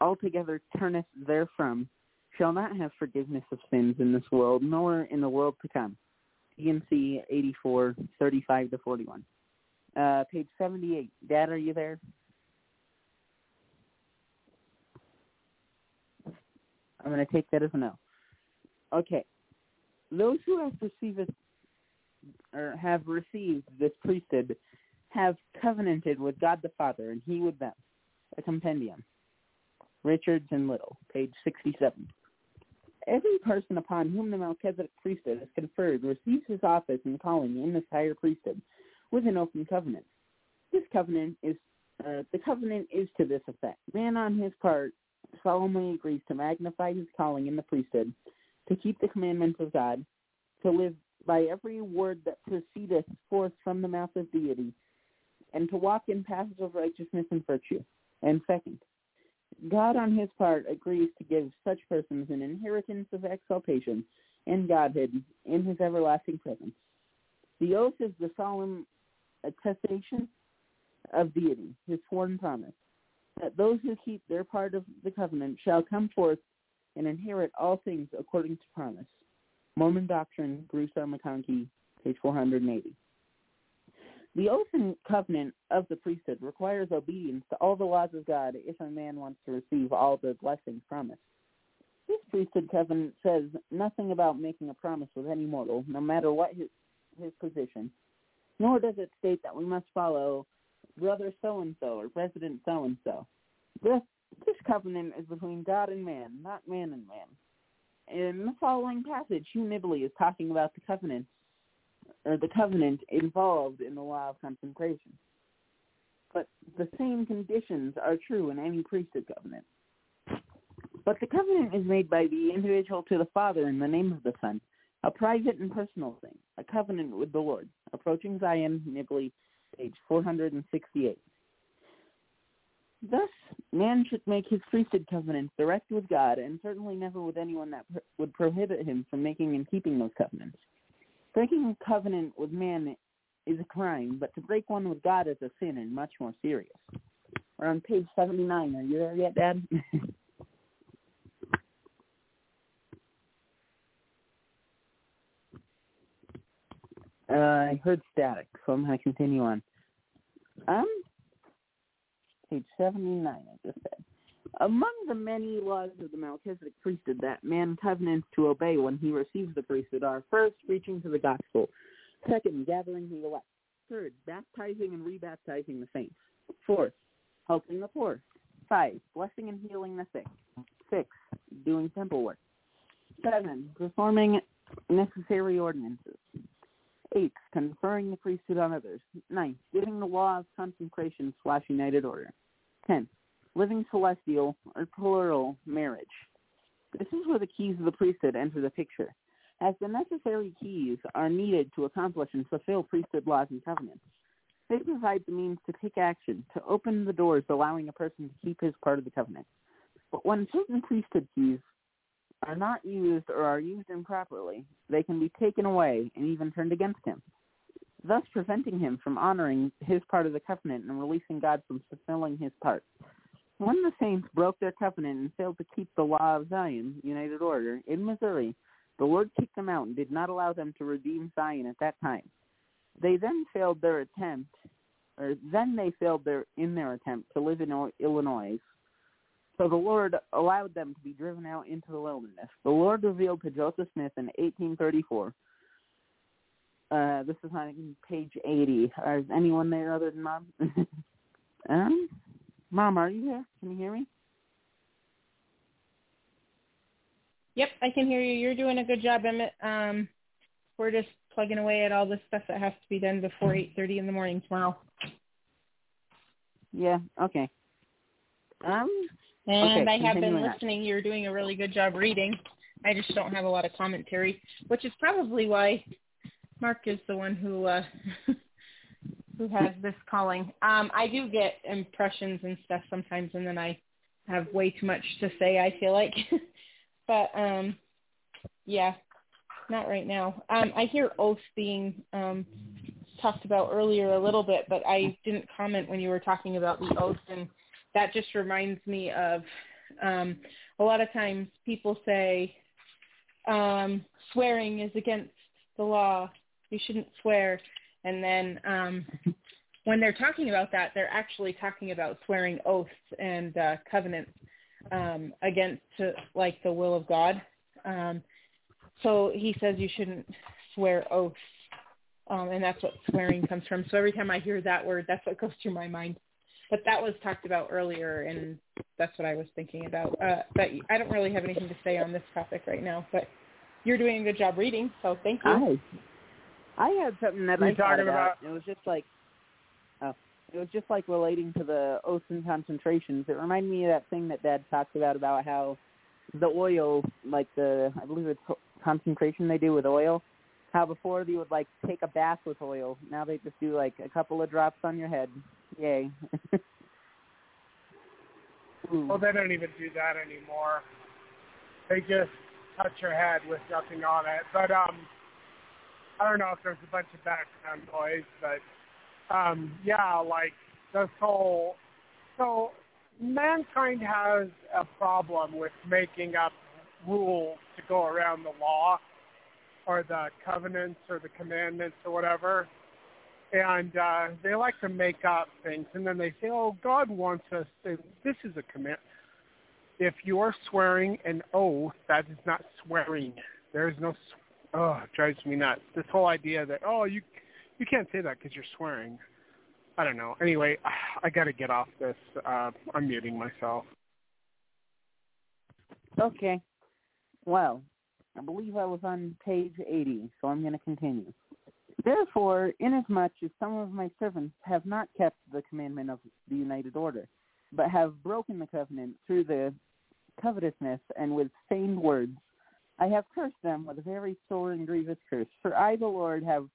altogether turneth therefrom, shall not have forgiveness of sins in this world, nor in the world to come. D&C 84, 35 to 41. Uh, page 78. Dad, are you there? I'm going to take that as a no. Okay. Those who have received or have received this priesthood have covenanted with God the Father, and He with them. A compendium. Richards and Little, page 67. Every person upon whom the Melchizedek priesthood is conferred receives his office and calling in this higher priesthood with an open covenant. This covenant is uh, the covenant is to this effect: man on his part solemnly agrees to magnify his calling in the priesthood, to keep the commandments of God, to live by every word that proceedeth forth from the mouth of deity, and to walk in paths of righteousness and virtue. And second, God on his part agrees to give such persons an inheritance of exaltation and Godhead in his everlasting presence. The oath is the solemn attestation of deity, his sworn promise, that those who keep their part of the covenant shall come forth and inherit all things according to promise. Mormon Doctrine, Bruce R. McConkie, page 480. The oath and covenant of the priesthood requires obedience to all the laws of God if a man wants to receive all the blessings promised. This priesthood covenant says nothing about making a promise with any mortal, no matter what his, his position, nor does it state that we must follow brother so-and-so or president so-and-so. This, this covenant is between God and man, not man and man. In the following passage, Hugh Nibley is talking about the covenant, or the covenant involved in the law of consecration. But the same conditions are true in any priesthood covenant. But the covenant is made by the individual to the Father in the name of the Son, a private and personal thing, a covenant with the Lord. Approaching Zion, Nibley, page 468. Thus, man should make his priesthood covenants direct with God, and certainly never with anyone that pro- would prohibit him from making and keeping those covenants. Breaking a covenant with man is a crime, but to break one with God is a sin and much more serious. We're on page 79. Are you there yet, Dad? [LAUGHS] uh, I heard static, so I'm going to continue on. Um, page 79, I just said. Among the many laws of the Melchizedek priesthood that man covenants to obey when he receives the priesthood are first, preaching to the gospel, second, gathering the elect, third, baptizing and rebaptizing the saints, fourth, helping the poor, five, blessing and healing the sick, six, doing temple work, seven, performing necessary ordinances, Eight, conferring the priesthood on others, ninth, giving the law of consecration slash united order, tenth, living celestial or plural marriage. This is where the keys of the priesthood enter the picture, as the necessary keys are needed to accomplish and fulfill priesthood laws and covenants. They provide the means to take action, to open the doors allowing a person to keep his part of the covenant. But when certain priesthood keys are not used or are used improperly, they can be taken away and even turned against him, thus preventing him from honoring his part of the covenant and releasing God from fulfilling his part. When the saints broke their covenant and failed to keep the law of Zion, United Order, in Missouri, the Lord kicked them out and did not allow them to redeem Zion at that time. They then failed their attempt, or then they failed their in their attempt to live in Illinois. So the Lord allowed them to be driven out into the wilderness. The Lord revealed to Joseph Smith in 1834. Uh, this is on page 80. Is anyone there other than Mom? [LAUGHS] um, Mom, are you here? Can you hear me? Yep, I can hear you. You're doing a good job, Emmett. Um, we're just plugging away at all this stuff that has to be done before 8.30 in the morning tomorrow. Yeah, okay. Um, and okay, I have been on. listening. You're doing a really good job reading. I just don't have a lot of commentary, which is probably why Mark is the one who uh, [LAUGHS] who has this calling. Um, I do get impressions and stuff sometimes, and then I have way too much to say. I feel like, [LAUGHS] but um, yeah, not right now. Um, I hear oath being um, talked about earlier a little bit, but I didn't comment when you were talking about the oath, and that just reminds me of um, a lot of times people say um, swearing is against the law. You shouldn't swear. And then um, when they're talking about that, they're actually talking about swearing oaths and uh, covenants um, against to, like the will of God. Um, so he says you shouldn't swear oaths, um, and that's what swearing comes from. So every time I hear that word, that's what goes through my mind. But that was talked about earlier, and that's what I was thinking about. Uh, but I don't really have anything to say on this topic right now. But you're doing a good job reading, so thank you. I, I had something that You I thought talking about. about- It was just like, oh, it was just like relating to the oaths and concentrations. It reminded me of that thing that Dad talked about about how the oil, like the, I believe it's concentration they do with oil. How before they would like take a bath with oil. Now they just do like a couple of drops on your head. Yay. [LAUGHS] Well, they don't even do that anymore. They just touch your head with nothing on it. But um, I don't know if there's a bunch of background noise, but um, yeah, like this whole. So mankind has a problem with making up rules to go around the law or the covenants or the commandments or whatever. and uh, they like to make up things, and then they say, "Oh, God wants us." To, this is a command. If you are swearing an oath, that is not swearing. There is no. Oh, it drives me nuts. This whole idea that oh, you you can't say that because you're swearing. I don't know. Anyway, [SIGHS] I got to get off this. Uh, I'm muting myself. Okay. Well, I believe I was on page 80, so I'm going to continue. Therefore, inasmuch as some of my servants have not kept the commandment of the united order, but have broken the covenant through the covetousness and with feigned words, I have cursed them with a very sore and grievous curse. For I, the Lord, have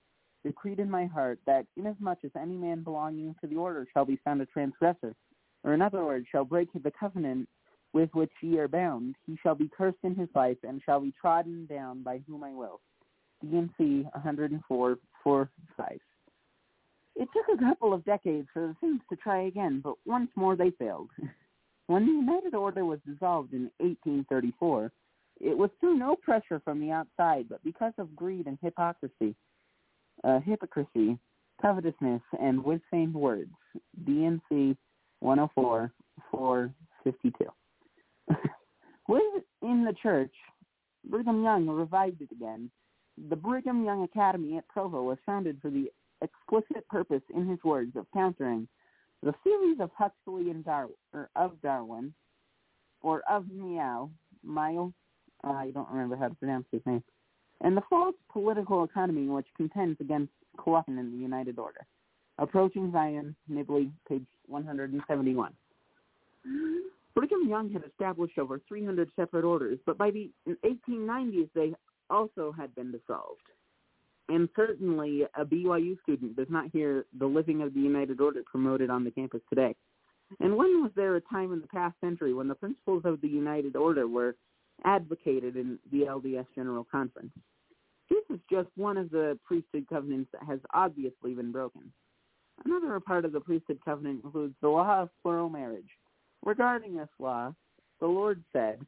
decreed in my heart that inasmuch as any man belonging to the order shall be found a transgressor, or in other words, shall break the covenant with which ye are bound, he shall be cursed in his life and shall be trodden down by whom I will. D&C 104, 4, 5. It took a couple of decades for the things to try again, but once more they failed. [LAUGHS] when the United Order was dissolved in 1834, it was through no pressure from the outside, but because of greed and hypocrisy, uh, hypocrisy, covetousness, and with feigned words. D&C 104, 452. [LAUGHS] Within the church, Brigham Young revived it again. The Brigham Young Academy at Provo was founded for the explicit purpose, in his words, of countering the theories of Huxley and Darwin, or of Darwin, or of Meow, Mile, uh, Ah, I don't remember how to pronounce his name, and the false political economy which contends against corruption in the United Order. Approaching Zion, Nibley, page 171. Brigham Young had established over 300 separate orders, but by the 1890s they also had been dissolved. And certainly a BYU student does not hear the living of the United Order promoted on the campus today. And when was there a time in the past century when the principles of the United Order were advocated in the LDS General Conference? This is just one of the priesthood covenants that has obviously been broken. Another part of the priesthood covenant includes the law of plural marriage, Regarding this law, the Lord said,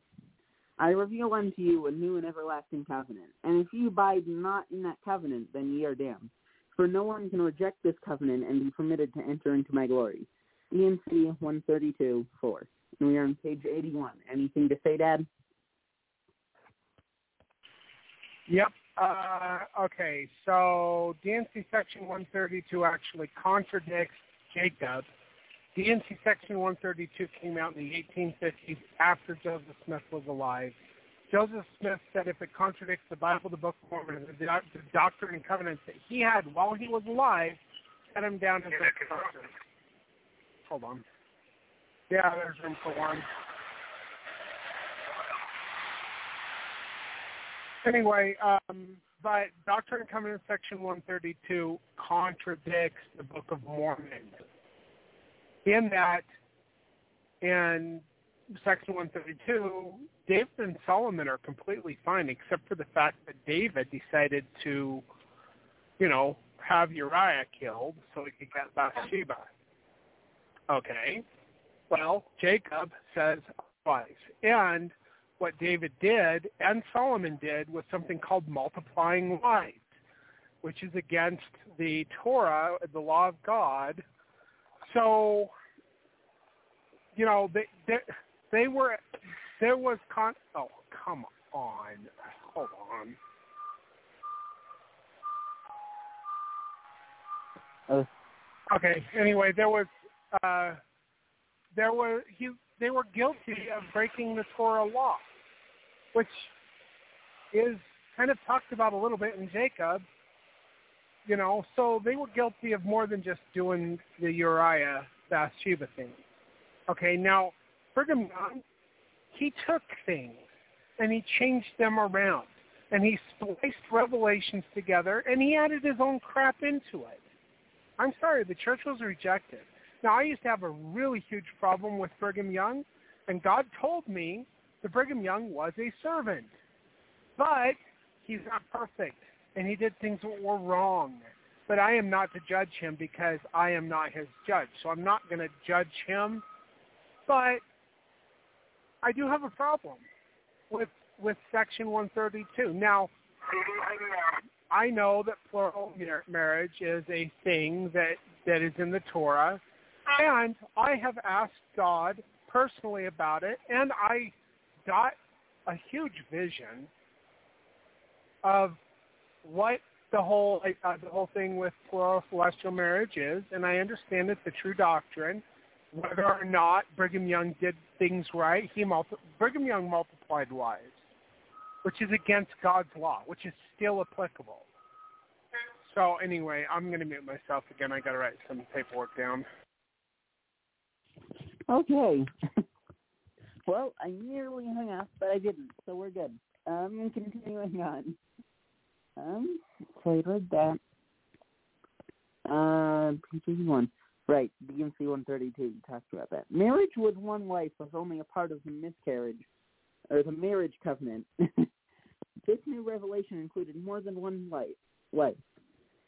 I reveal unto you a new and everlasting covenant, and if ye abide not in that covenant, then ye are damned. For no one can reject this covenant and be permitted to enter into my glory. D&C 132, 4. And we are on page 81. Anything to say, Dad? Yep. Uh, okay, so D&C section 132 actually contradicts Jacob D&C Section 132 came out in the 1850s after Joseph Smith was alive. Joseph Smith said if it contradicts the Bible, the Book of Mormon, and the, the Doctrine and Covenants that he had while he was alive, set him down as a. Hold on. Yeah, there's room for one. Anyway, um, but Doctrine and Covenants Section 132 contradicts the Book of Mormon in that, in Section 132, David and Solomon are completely fine, except for the fact that David decided to, you know, have Uriah killed so he could get Bathsheba. Okay. Well, Jacob says otherwise. And what David did and Solomon did was something called multiplying wives, which is against the Torah, the law of God, so, you know, they they, they were there was con. Oh, come on, hold on. Uh, okay. Anyway, there was uh, there was he they were guilty of breaking the Torah law, which is kind of talked about a little bit in Jacob you know, so they were guilty of more than just doing the Uriah Bathsheba thing. Okay, now Brigham Young, he took things and he changed them around and he spliced revelations together and he added his own crap into it. I'm sorry, the church was rejected. Now I used to have a really huge problem with Brigham Young, and God told me that Brigham Young was a servant, but he's not perfect and he did things that were wrong. But I am not to judge him because I am not his judge. So I'm not going to judge him. But I do have a problem with with Section 132. Now, I know that plural marriage is a thing that that is in the Torah, and I have asked God personally about it, and I got a huge vision of what the whole uh, the whole thing with plural celestial marriage is, and I understand it's the true doctrine. Whether or not Brigham Young did things right, he multi- Brigham Young multiplied wives, which is against God's law, which is still applicable. So anyway, I'm going to mute myself again. I got to write some paperwork down. Okay. [LAUGHS] well, I nearly hung up, but I didn't, so we're good. Um, continuing on. Um, so I read that. Uh, page one. Right, D&C 132, you talked about that. Marriage with one wife was only a part of the miscarriage, or the marriage covenant. [LAUGHS] this new revelation included more than one wife. wife.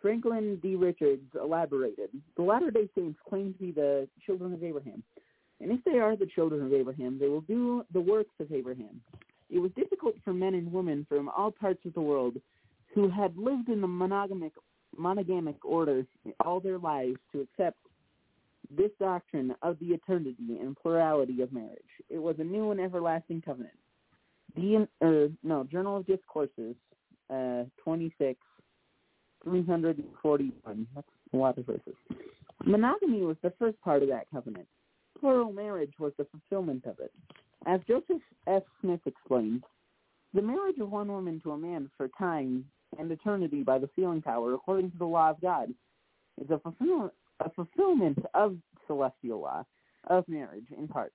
Franklin D. Richards elaborated. The Latter-day Saints claim to be the children of Abraham. And if they are the children of Abraham, they will do the works of Abraham. It was difficult for men and women from all parts of the world who had lived in the monogamic, monogamic order all their lives to accept this doctrine of the eternity and plurality of marriage. It was a new and everlasting covenant. The, uh, no, Journal of Discourses, uh, 26, 341. That's a lot of verses. Monogamy was the first part of that covenant. Plural marriage was the fulfillment of it. As Joseph F. Smith explained, the marriage of one woman to a man for time and eternity by the sealing power, according to the law of God, is a, fulfill- a fulfillment of celestial law of marriage in part.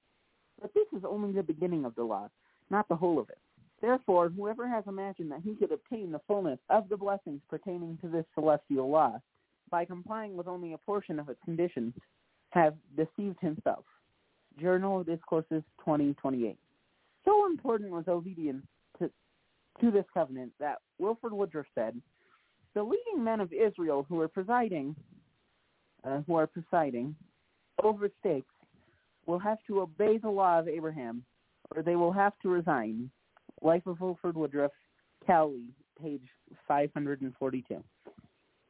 But this is only the beginning of the law, not the whole of it. Therefore, whoever has imagined that he could obtain the fullness of the blessings pertaining to this celestial law by complying with only a portion of its conditions have deceived himself. Journal of Discourses 2028. So important was obedience to, to this covenant that Wilford Woodruff said, the leading men of Israel who are presiding, uh, who are presiding over stakes will have to obey the law of Abraham, or they will have to resign. Life of Wilford Woodruff, Cowley, page 542.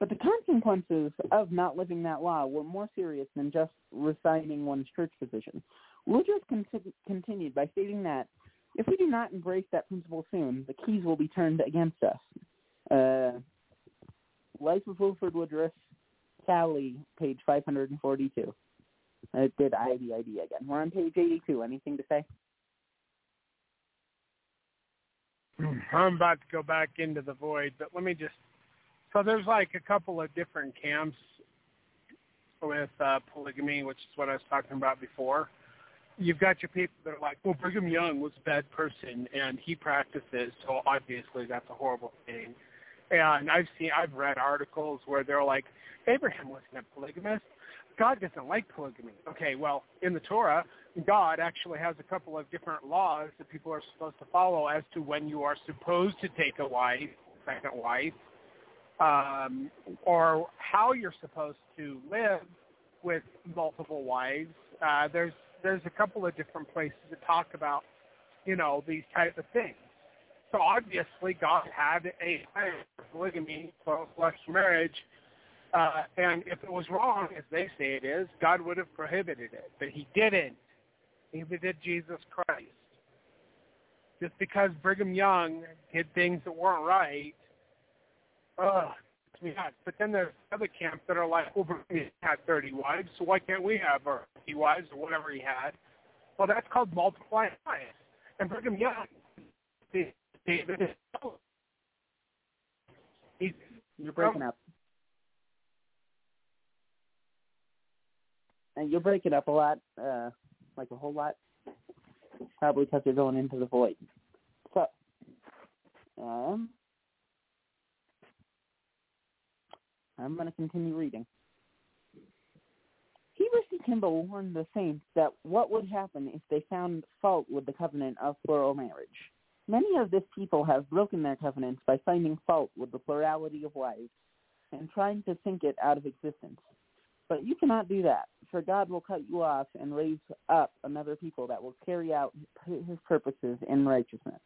But the consequences of not living that law were more serious than just resigning one's church position. Woodruff con- continued by stating that if we do not embrace that principle soon, the keys will be turned against us. Uh, Life of Wilford Woodruff, Cowley, page 542. I did IDID again. We're on page 82. Anything to say? I'm about to go back into the void, but let me just. So there's like a couple of different camps with uh, polygamy, which is what I was talking about before. You've got your people that are like, well, Brigham Young was a bad person and he practices, so obviously that's a horrible thing. And I've seen, I've read articles where they're like, Abraham wasn't a polygamist. God doesn't like polygamy. Okay, well, in the Torah, God actually has a couple of different laws that people are supposed to follow as to when you are supposed to take a wife, second wife, um, or how you're supposed to live with multiple wives. Uh, there's there's a couple of different places that talk about, you know, these type of things. So obviously, God had a polygamy, flesh marriage, uh, and if it was wrong, as they say it is, God would have prohibited it, but He didn't. Neither did Jesus Christ. Just because Brigham Young did things that weren't right, ugh, but then there's other camps that are like, well, Brigham had 30 wives, so why can't we have our 50 wives or whatever he had? Well, that's called multiplying wives. And Brigham Young, David, he's You're breaking up. And you're breaking up a lot, uh, like a whole lot. Probably because you're going into the void. So, um, I'm going to continue reading. Heber C. Kimball warned the saints that what would happen if they found fault with the covenant of plural marriage. Many of this people have broken their covenants by finding fault with the plurality of wives and trying to sink it out of existence. But you cannot do that, for God will cut you off and raise up another people that will carry out his purposes in righteousness.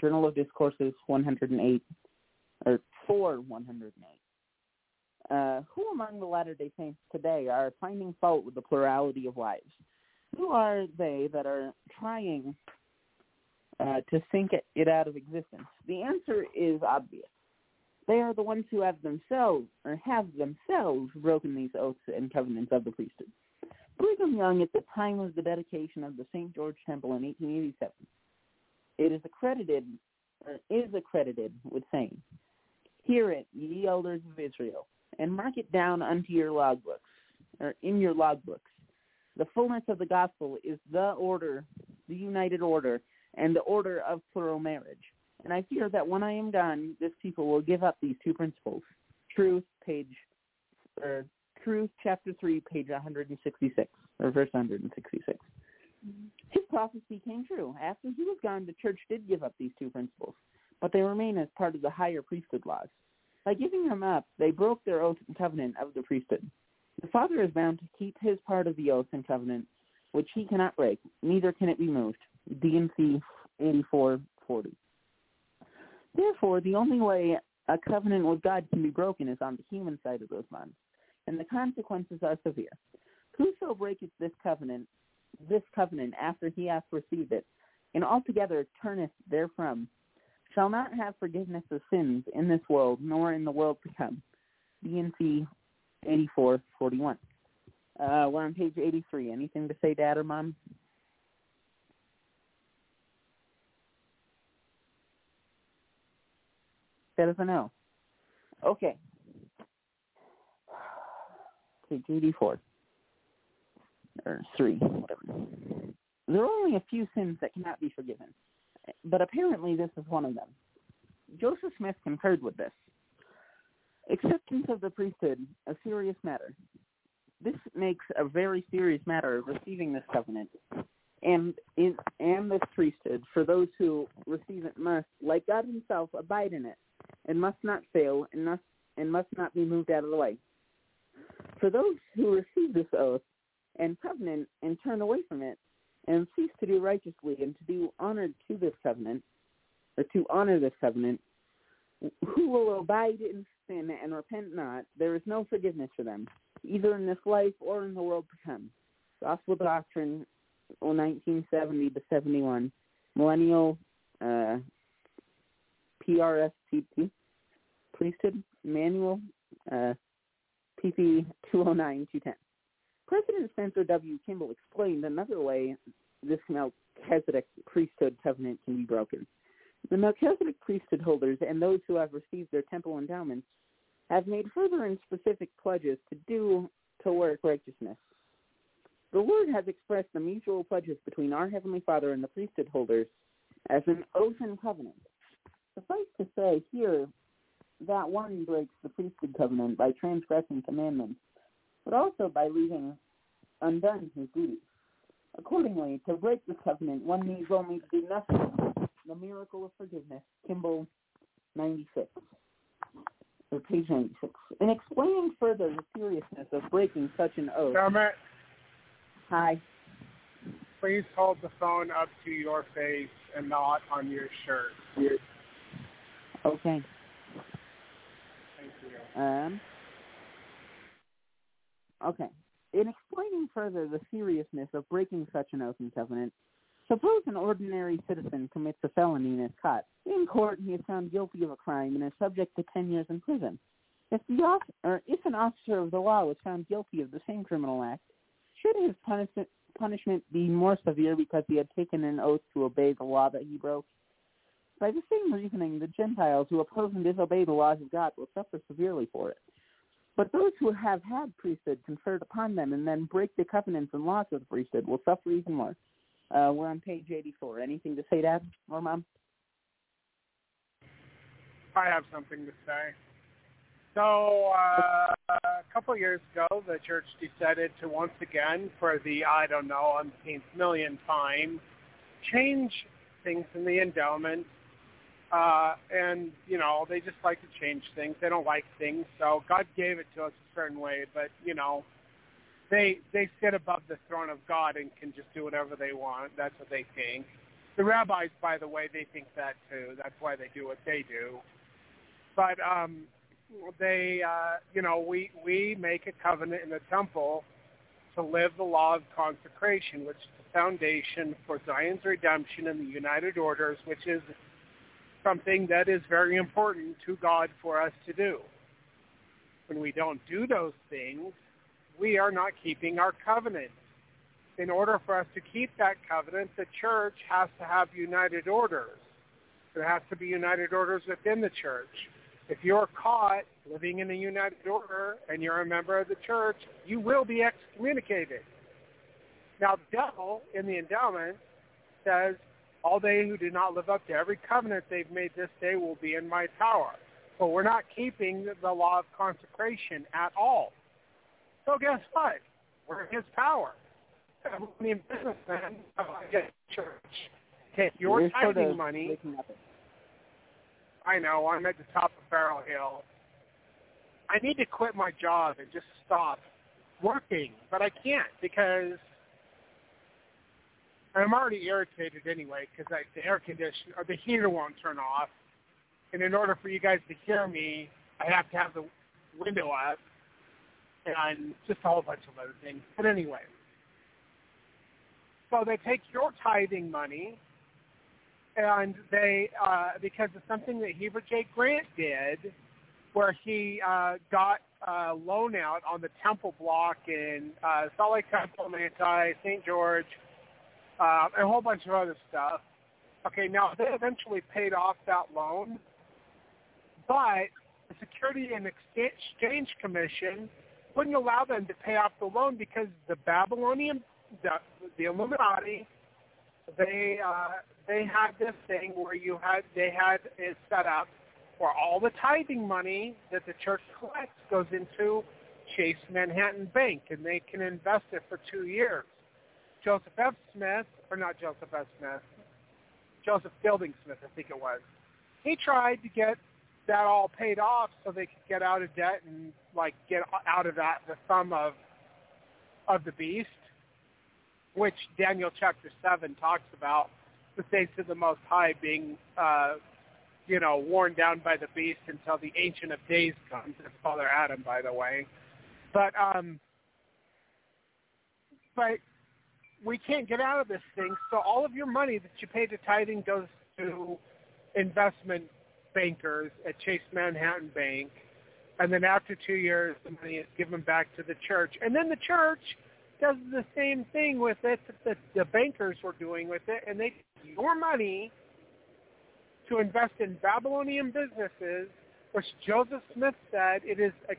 Journal of Discourses 108, or for 108. Uh, who among the Latter-day Saints today are finding fault with the plurality of wives? Who are they that are trying uh, to sink it, it out of existence? The answer is obvious. They are the ones who have themselves or have themselves broken these oaths and covenants of the priesthood. Brigham Young, at the time of the dedication of the St. George Temple in 1887, it is accredited or is accredited with saying, "Hear it, ye elders of Israel, and mark it down unto your logbooks, or in your logbooks. The fullness of the gospel is the order, the united order, and the order of plural marriage. And I fear that when I am gone, this people will give up these two principles. Truth, page, or Truth, chapter 3, page 166, or verse 166. Mm-hmm. His prophecy came true. After he was gone, the church did give up these two principles, but they remain as part of the higher priesthood laws. By giving them up, they broke their oath and covenant of the priesthood. The father is bound to keep his part of the oath and covenant, which he cannot break, neither can it be moved. D&C 8440. Therefore, the only way a covenant with God can be broken is on the human side of those bonds, and the consequences are severe. Whoso breaketh this covenant, this covenant after he hath received it, and altogether turneth therefrom, shall not have forgiveness of sins in this world, nor in the world to come. D&C 8441. Uh, we're on page 83. Anything to say, Dad or Mom? That is a no. Okay. Page 84. Or 3, whatever. There are only a few sins that cannot be forgiven, but apparently this is one of them. Joseph Smith concurred with this. Acceptance of the priesthood, a serious matter. This makes a very serious matter of receiving this covenant and in and this priesthood for those who receive it must, like God himself, abide in it, and must not fail and must and must not be moved out of the way. For those who receive this oath and covenant and turn away from it and cease to do righteously and to do honor to this covenant, or to honor this covenant, who will abide in sin and repent not, there is no forgiveness for them, either in this life or in the world to come. Gospel Doctrine, 1970 to 71, Millennial uh, PRSTP, Priesthood Manual, uh, PP 209-210. President Spencer W. Kimball explained another way this Melchizedek priesthood covenant can be broken. The Melchizedek priesthood holders and those who have received their temple endowments have made further and specific pledges to do to work righteousness. The Lord has expressed the mutual pledges between our Heavenly Father and the priesthood holders as an oath and covenant. Suffice to say here that one breaks the priesthood covenant by transgressing commandments, but also by leaving undone his duties. Accordingly, to break the covenant, one needs only to do nothing. The miracle of forgiveness, Kimball 96, or page 96. In explaining further the seriousness of breaking such an oath. Comment. Hi. Please hold the phone up to your face and not on your shirt. Okay. Thank you. Um. Okay. In explaining further the seriousness of breaking such an oath and covenant, suppose an ordinary citizen commits a felony and is caught. In court, he is found guilty of a crime and is subject to 10 years in prison. If the off- or if an officer of the law was found guilty of the same criminal act, should his punishment punishment be more severe because he had taken an oath to obey the law that he broke? By the same reasoning, the Gentiles who oppose and disobey the laws of God will suffer severely for it. But those who have had priesthood conferred upon them and then break the covenants and laws of the priesthood will suffer even more. Uh, we're on page 84. Anything to say, Dad or Mom? I have something to say. So uh, a couple years ago, the church decided to once again, for the I don't know umpteenth million time, change things in the endowment. Uh, and you know they just like to change things. They don't like things, so God gave it to us a certain way. But you know, they they sit above the throne of God and can just do whatever they want. That's what they think. The rabbis, by the way, they think that too. That's why they do what they do. but um, they, uh, you know, we we make a covenant in the temple to live the law of consecration, which is the foundation for Zion's redemption and the United Orders, which is something that is very important to God for us to do. When we don't do those things, we are not keeping our covenant. In order for us to keep that covenant, the church has to have united orders. There has to be united orders within the church. If you're caught living in a united order and you're a member of the church, you will be excommunicated. Now, the devil in the endowment says, all they who do not live up to every covenant they've made this day will be in my power. But we're not keeping the law of consecration at all. So guess what? We're in his power. Babylonian businessmen of the church take your You're tithing money. I know, I'm at the top of Barrel Hill. I need to quit my job and just stop working, but I can't because I'm already irritated anyway because the air conditioner or the heater won't turn off. And in order for you guys to hear me, I have to have the window up and just a whole bunch of other things. But anyway, so they take your tithing money and they uh, because of something that Heber J. Grant did, where he uh, got a loan out on the Temple block in uh, Salt Lake Temple, Manti, St. George, uh, and a whole bunch of other stuff. Okay, now they eventually paid off that loan, but the Security and Exchange Commission wouldn't allow them to pay off the loan because the Babylonian, the, the Illuminati, they uh, they had this thing where you had they had it set up where all the tithing money that the church collects goes into Chase Manhattan Bank, and they can invest it for two years. Joseph F. Smith, or not Joseph F. Smith, Joseph Fielding Smith, I think it was. He tried to get that all paid off so they could get out of debt and like get out of that the thumb of of the beast, which Daniel chapter seven talks about the saints of the Most High being, uh, you know, worn down by the beast until the Ancient of Days comes. That's Father Adam, by the way. But um, but we can't get out of this thing. So all of your money that you pay to tithing goes to investment bankers at Chase Manhattan Bank. And then after two years, the money is given back to the church. And then the church does the same thing with it that the, bankers were doing with it. And they take your money to invest in Babylonian businesses, which Joseph Smith said it is, uh,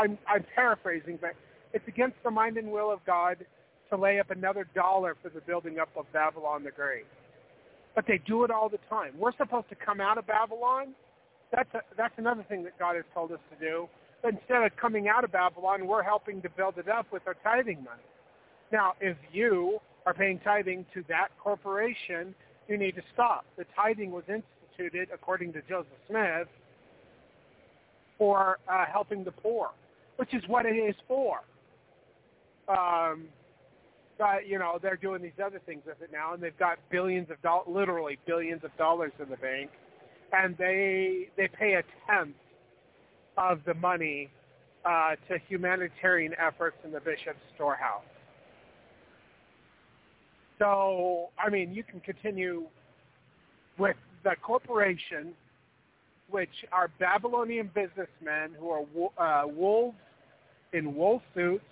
I'm, I'm paraphrasing, but it's against the mind and will of God to lay up another dollar for the building up of Babylon the Great. But they do it all the time. We're supposed to come out of Babylon. That's a, that's another thing that God has told us to do. But instead of coming out of Babylon, we're helping to build it up with our tithing money. Now, if you are paying tithing to that corporation, you need to stop. The tithing was instituted, according to Joseph Smith, for uh, helping the poor, which is what it is for. Um, but you know they're doing these other things with it now, and they've got billions of dollars, literally billions of dollars in the bank, and they they pay a tenth of the money uh, to humanitarian efforts in the bishop's storehouse. So I mean, you can continue with the corporation, which are Babylonian businessmen who are uh, wolves in wool suits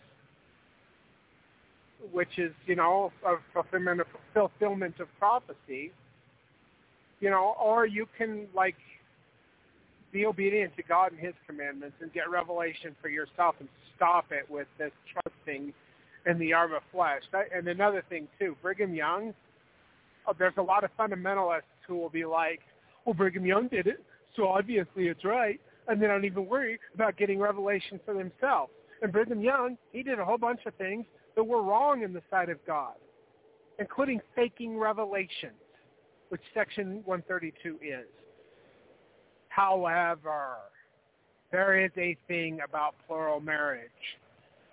which is, you know, a fulfillment of, fulfillment of prophecy, you know, or you can, like, be obedient to God and his commandments and get revelation for yourself and stop it with this trusting in the arm of flesh. That, and another thing, too, Brigham Young, oh, there's a lot of fundamentalists who will be like, well, Brigham Young did it, so obviously it's right, and they don't even worry about getting revelation for themselves. And Brigham Young, he did a whole bunch of things that were wrong in the sight of God, including faking revelations, which Section 132 is. However, there is a thing about plural marriage.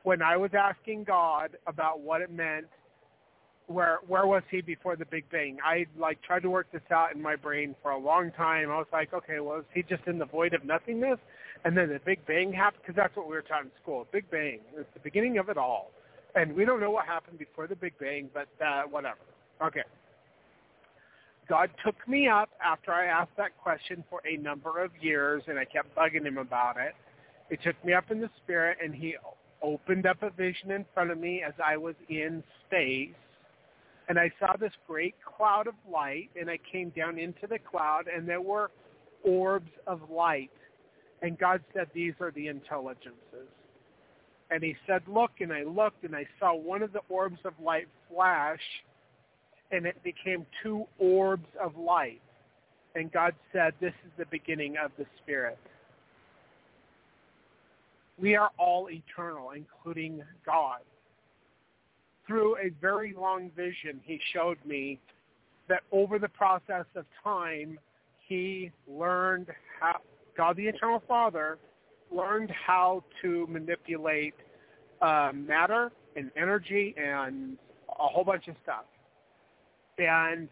When I was asking God about what it meant where where was he before the Big Bang? I like tried to work this out in my brain for a long time. I was like, okay, well, is he just in the void of nothingness? And then the Big Bang happened because that's what we were taught in school. Big Bang is the beginning of it all, and we don't know what happened before the Big Bang, but uh, whatever. Okay. God took me up after I asked that question for a number of years, and I kept bugging him about it. He took me up in the spirit, and he opened up a vision in front of me as I was in space and I saw this great cloud of light, and I came down into the cloud, and there were orbs of light. And God said, these are the intelligences. And he said, look, and I looked, and I saw one of the orbs of light flash, and it became two orbs of light. And God said, this is the beginning of the Spirit. We are all eternal, including God through a very long vision, he showed me that over the process of time, he learned how, God the Eternal Father learned how to manipulate uh, matter and energy and a whole bunch of stuff. And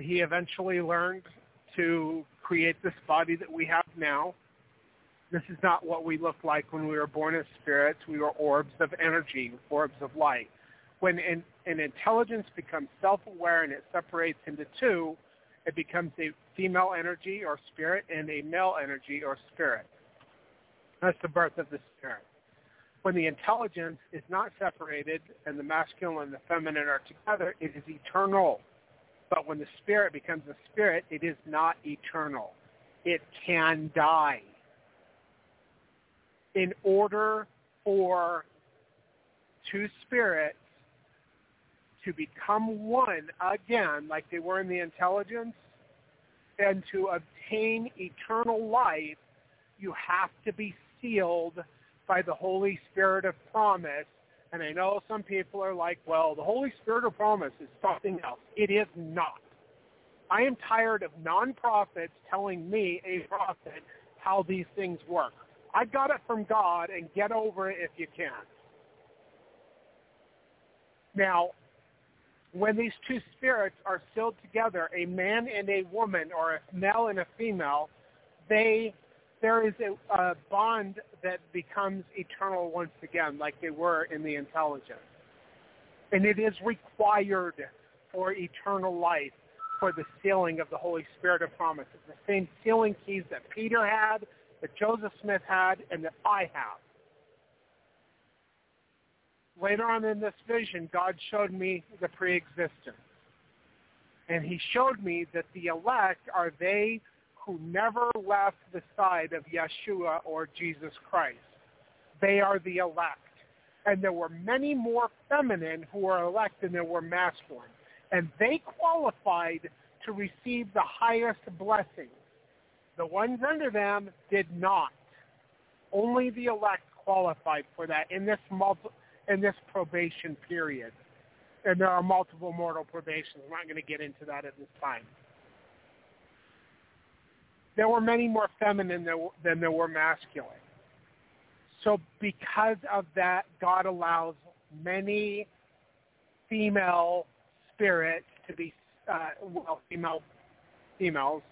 he eventually learned to create this body that we have now this is not what we looked like when we were born as spirits. We were orbs of energy, orbs of light. When an, an intelligence becomes self-aware and it separates into two, it becomes a female energy or spirit and a male energy or spirit. That's the birth of the spirit. When the intelligence is not separated and the masculine and the feminine are together, it is eternal. But when the spirit becomes a spirit, it is not eternal. It can die in order for two spirits to become one again, like they were in the intelligence, and to obtain eternal life, you have to be sealed by the Holy Spirit of promise. And I know some people are like, well, the Holy Spirit of promise is something else. It is not. I am tired of non-prophets telling me, a prophet, how these things work. I got it from God and get over it if you can. Now, when these two spirits are sealed together, a man and a woman or a male and a female, they there is a, a bond that becomes eternal once again, like they were in the intelligence. And it is required for eternal life for the sealing of the Holy Spirit of promise. It's the same sealing keys that Peter had, that Joseph Smith had and that I have. Later on in this vision, God showed me the preexistence. And he showed me that the elect are they who never left the side of Yeshua or Jesus Christ. They are the elect. And there were many more feminine who were elect than there were masculine. And they qualified to receive the highest blessing. The ones under them did not. Only the elect qualified for that in this multi, in this probation period. And there are multiple mortal probations. I'm not going to get into that at this time. There were many more feminine than there were masculine. So because of that, God allows many female spirits to be, uh, well, female females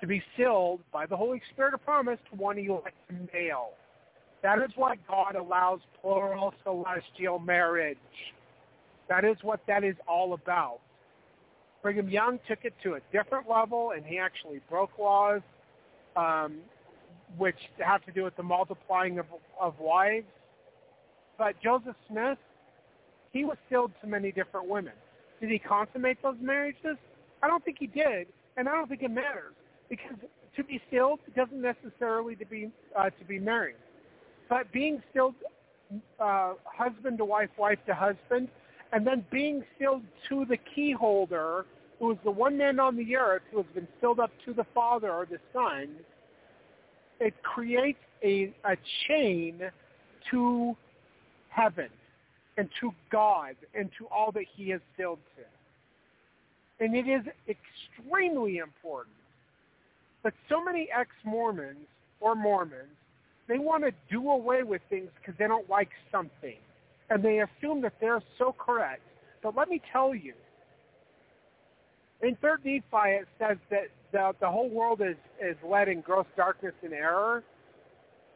to be sealed by the Holy Spirit of promise to one elect male. That is why God allows plural celestial marriage. That is what that is all about. Brigham Young took it to a different level, and he actually broke laws um, which have to do with the multiplying of, of wives. But Joseph Smith, he was sealed to many different women. Did he consummate those marriages? I don't think he did, and I don't think it matters because to be sealed doesn't necessarily to be uh, to be married, but being sealed uh, husband to wife, wife to husband, and then being sealed to the key holder, who is the one man on the earth who has been sealed up to the Father or the Son. It creates a, a chain to heaven and to God and to all that he has sealed to. And it is extremely important but so many ex-Mormons or Mormons, they want to do away with things because they don't like something. And they assume that they're so correct But let me tell you, in Third Nephi it says that the, the whole world is, is led in gross darkness and error,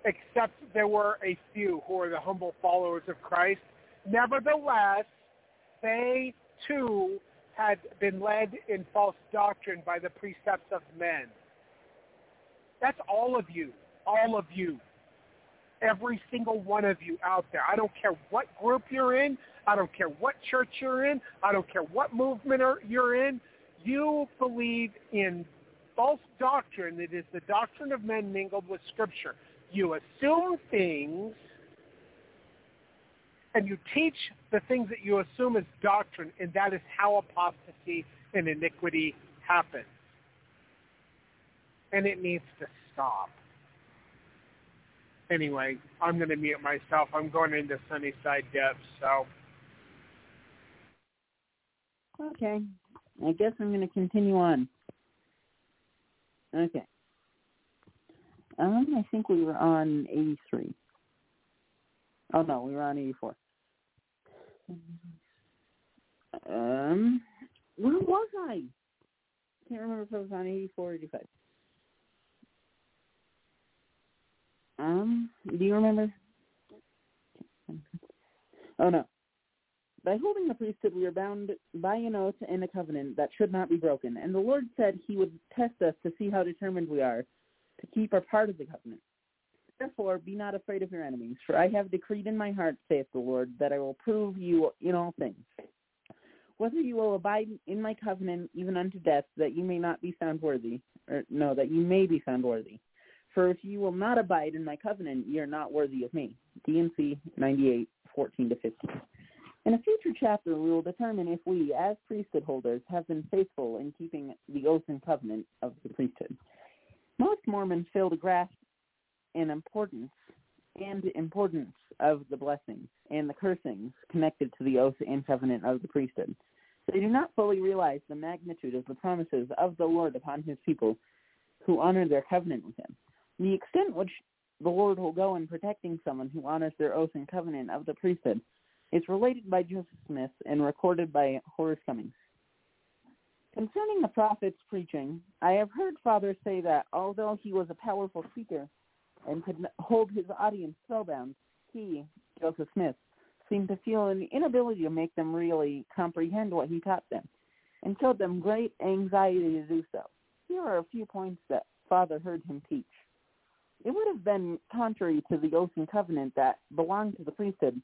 except there were a few who are the humble followers of Christ. Nevertheless, they too had been led in false doctrine by the precepts of men. That's all of you, all of you, every single one of you out there. I don't care what group you're in. I don't care what church you're in. I don't care what movement you're in. You believe in false doctrine that is the doctrine of men mingled with Scripture. You assume things and you teach the things that you assume as doctrine, and that is how apostasy and iniquity happens. And it needs to stop. Anyway, I'm going to mute myself. I'm going into Sunnyside Depths, so. Okay. I guess I'm going to continue on. Okay. Um, I think we were on 83. Oh no, we were on 84. Um, where was I? Can't remember if I was on 84 or 85. Um, do you remember? Oh no. By holding the priesthood, we are bound by an oath and a covenant that should not be broken. And the Lord said he would test us to see how determined we are to keep our part of the covenant. Therefore, be not afraid of your enemies, for I have decreed in my heart, saith the Lord, that I will prove you in all things. Whether you will abide in my covenant even unto death, that you may not be found worthy, or no, that you may be found worthy. For if you will not abide in my covenant, ye are not worthy of me. D&C 98, 14 to 15. In a future chapter, we will determine if we, as priesthood holders, have been faithful in keeping the oath and covenant of the priesthood. Most Mormons fail to grasp an importance and importance of the blessings and the cursings connected to the oath and covenant of the priesthood. They do not fully realize the magnitude of the promises of the Lord upon his people who honor their covenant with him. The extent which the Lord will go in protecting someone who honors their oath and covenant of the priesthood is related by Joseph Smith and recorded by Horace Cummings. Concerning the prophet's preaching, I have heard Father say that although he was a powerful speaker and could hold his audience spellbound, he, Joseph Smith, seemed to feel an inability to make them really comprehend what he taught them, and showed them great anxiety to do so. Here are a few points that Father heard him teach. It would have been contrary to the oath and covenant that belonged to the priesthood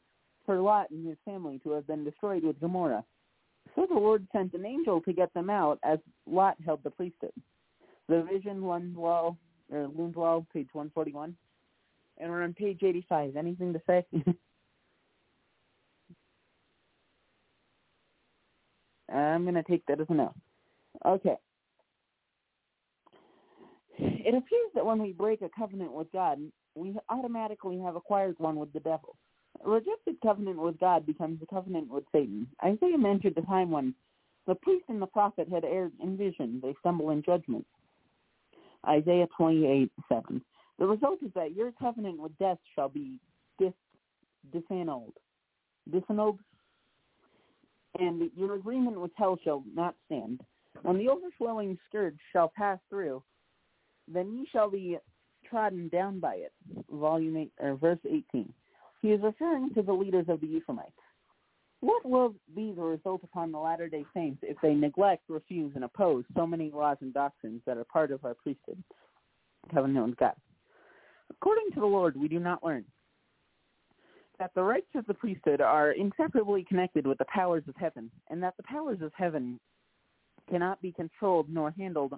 for Lot and his family to have been destroyed with Gomorrah. So the Lord sent an angel to get them out as Lot held the priesthood. The vision, Lundwall, or Lundwall, page 141. And we're on page 85. Anything to say? [LAUGHS] I'm going to take that as a no. Okay. It appears that when we break a covenant with God, we automatically have acquired one with the devil. Rejected covenant with God becomes a covenant with Satan. Isaiah mentioned a time when the priest and the prophet had erred in vision. They stumble in judgment. Isaiah 28, 7. The result is that your covenant with death shall be dis, disannulled. Disannulled? And your agreement with hell shall not stand. When the overflowing scourge shall pass through, then ye shall be trodden down by it. Volume 8, or verse 18. He is referring to the leaders of the Ephraimites. What will be the result upon the Latter-day Saints if they neglect, refuse, and oppose so many laws and doctrines that are part of our priesthood, covenant with God? According to the Lord, we do not learn that the rights of the priesthood are inseparably connected with the powers of heaven, and that the powers of heaven cannot be controlled nor handled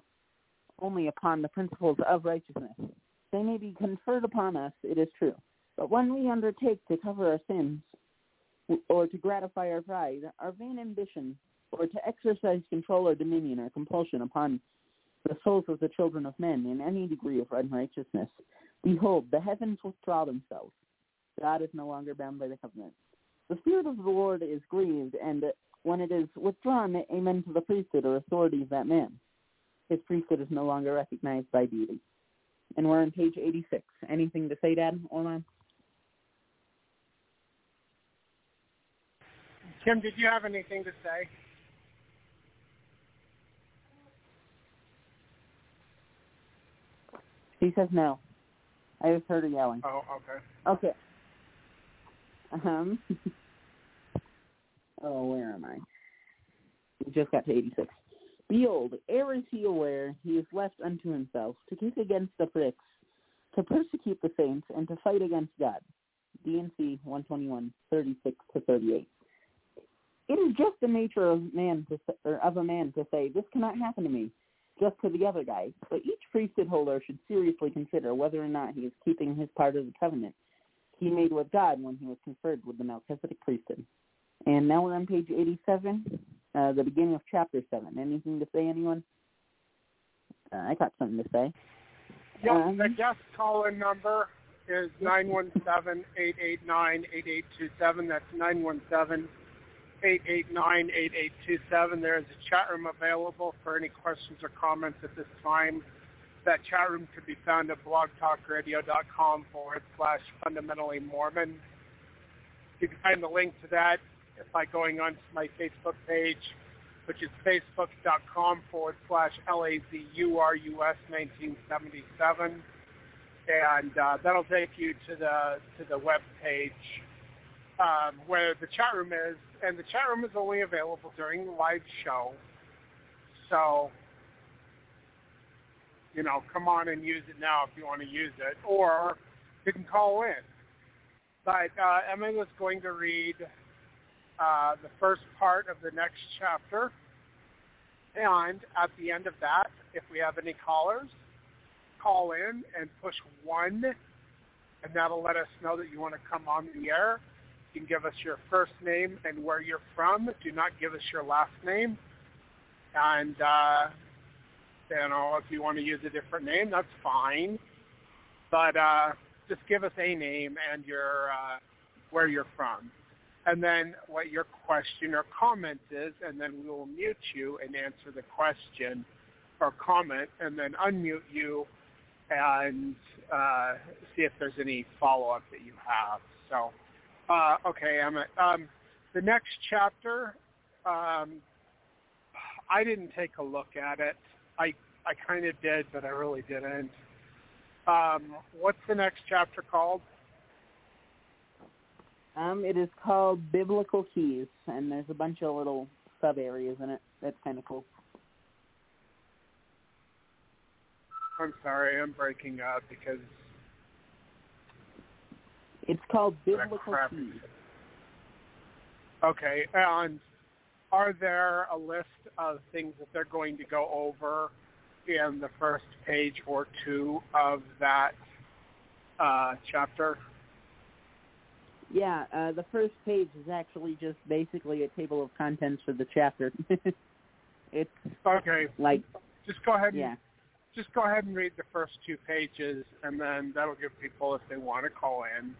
only upon the principles of righteousness. They may be conferred upon us, it is true, but when we undertake to cover our sins, or to gratify our pride, our vain ambition, or to exercise control or dominion or compulsion upon the souls of the children of men in any degree of unrighteousness, behold, the heavens withdraw themselves. God is no longer bound by the covenant. The Spirit of the Lord is grieved, and when it is withdrawn, amen to the priesthood or authority of that man. His priesthood is no longer recognized by deity. And we're on page 86. Anything to say, Dad, Orlan? Kim, did you have anything to say? He says no. I just heard her yelling. Oh, okay. Okay. Um. [LAUGHS] oh, where am I? We just got to 86. Behold, ere is he aware, he is left unto himself, to kick against the pricks, to persecute the saints, and to fight against God. D&C 121, 36 to 38. It is just the nature of man to or of a man to say, this cannot happen to me, just to the other guy. But each priesthood holder should seriously consider whether or not he is keeping his part of the covenant he made with God when he was conferred with the Melchizedek priesthood. And now we're on page 87, uh, the beginning of chapter 7. Anything to say, anyone? Uh, I got something to say. Yeah, Um, the guest call-in number is [LAUGHS] nine one seven eight eight nine eight eight two seven. That's nine one seven eight eight nine eight eight two seven. There is a chat room available for any questions or comments at this time. That chat room can be found at blogtalkradio.com forward slash fundamentally Mormon. You can find the link to that by going onto my Facebook page, which is facebook.com forward slash L-A-Z-U-R-U-S 1977 and uh, that'll take you to the to the web page um, where the chat room is, and the chat room is only available during the live show. So, you know, come on and use it now if you want to use it, or you can call in. But uh, Emma was going to read uh, the first part of the next chapter, and at the end of that, if we have any callers, call in and push one, and that'll let us know that you want to come on the air. Can give us your first name and where you're from. Do not give us your last name. And, uh, you know, if you want to use a different name, that's fine. But uh, just give us a name and your uh, where you're from. And then what your question or comment is, and then we will mute you and answer the question or comment, and then unmute you and uh, see if there's any follow-up that you have. So, uh, okay, Emma. Um, the next chapter, um, I didn't take a look at it. I I kind of did, but I really didn't. Um, what's the next chapter called? Um, it is called Biblical Keys, and there's a bunch of little sub areas in it. That's kind of cool. I'm sorry, I'm breaking up because It's called Biblical. Keys. Okay, and are there a list of things that they're going to go over in the first page or two of that uh, chapter? Yeah, uh, the first page is actually just basically a table of contents for the chapter. [LAUGHS] it's Okay, like, just go ahead and yeah, just go ahead and read the first two pages, and then that'll give people, if they want to call in,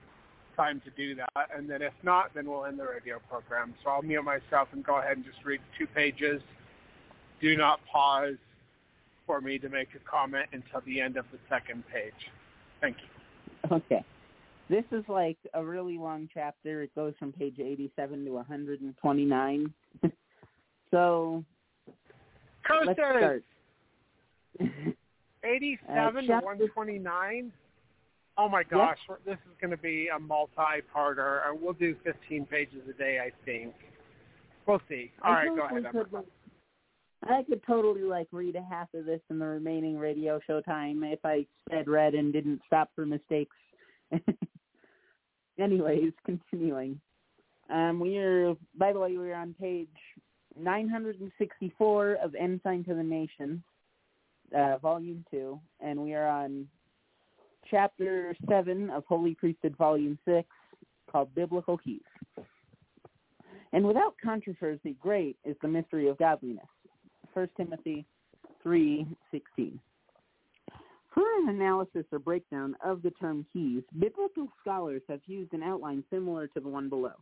time to do that. And then if not, then we'll end the radio program. So I'll mute myself and go ahead and just read two pages. Do not pause for me to make a comment until the end of the second page. Thank you. okay. This is like a really long chapter. It goes from page 87 to 129. [LAUGHS] so let's start. 87 Uh, to 129. Oh my gosh, this is going to be a multi-parter. and We'll do 15 pages a day, I think. We'll see. All I right, go ahead. Could, like, I could totally like read a half of this in the remaining radio show time if I said read and didn't stop for mistakes. [LAUGHS] Anyways, continuing. Um, we are, by the way, we're on page 964 of Ensign to the Nation, uh, Volume 2, and we are on Chapter 7 of Holy Priesthood, Volume 6, called Biblical Keys. And without controversy, great is the mystery of godliness. 1 Timothy 3:16. For an analysis or breakdown of the term keys, biblical scholars have used an outline similar to the one below.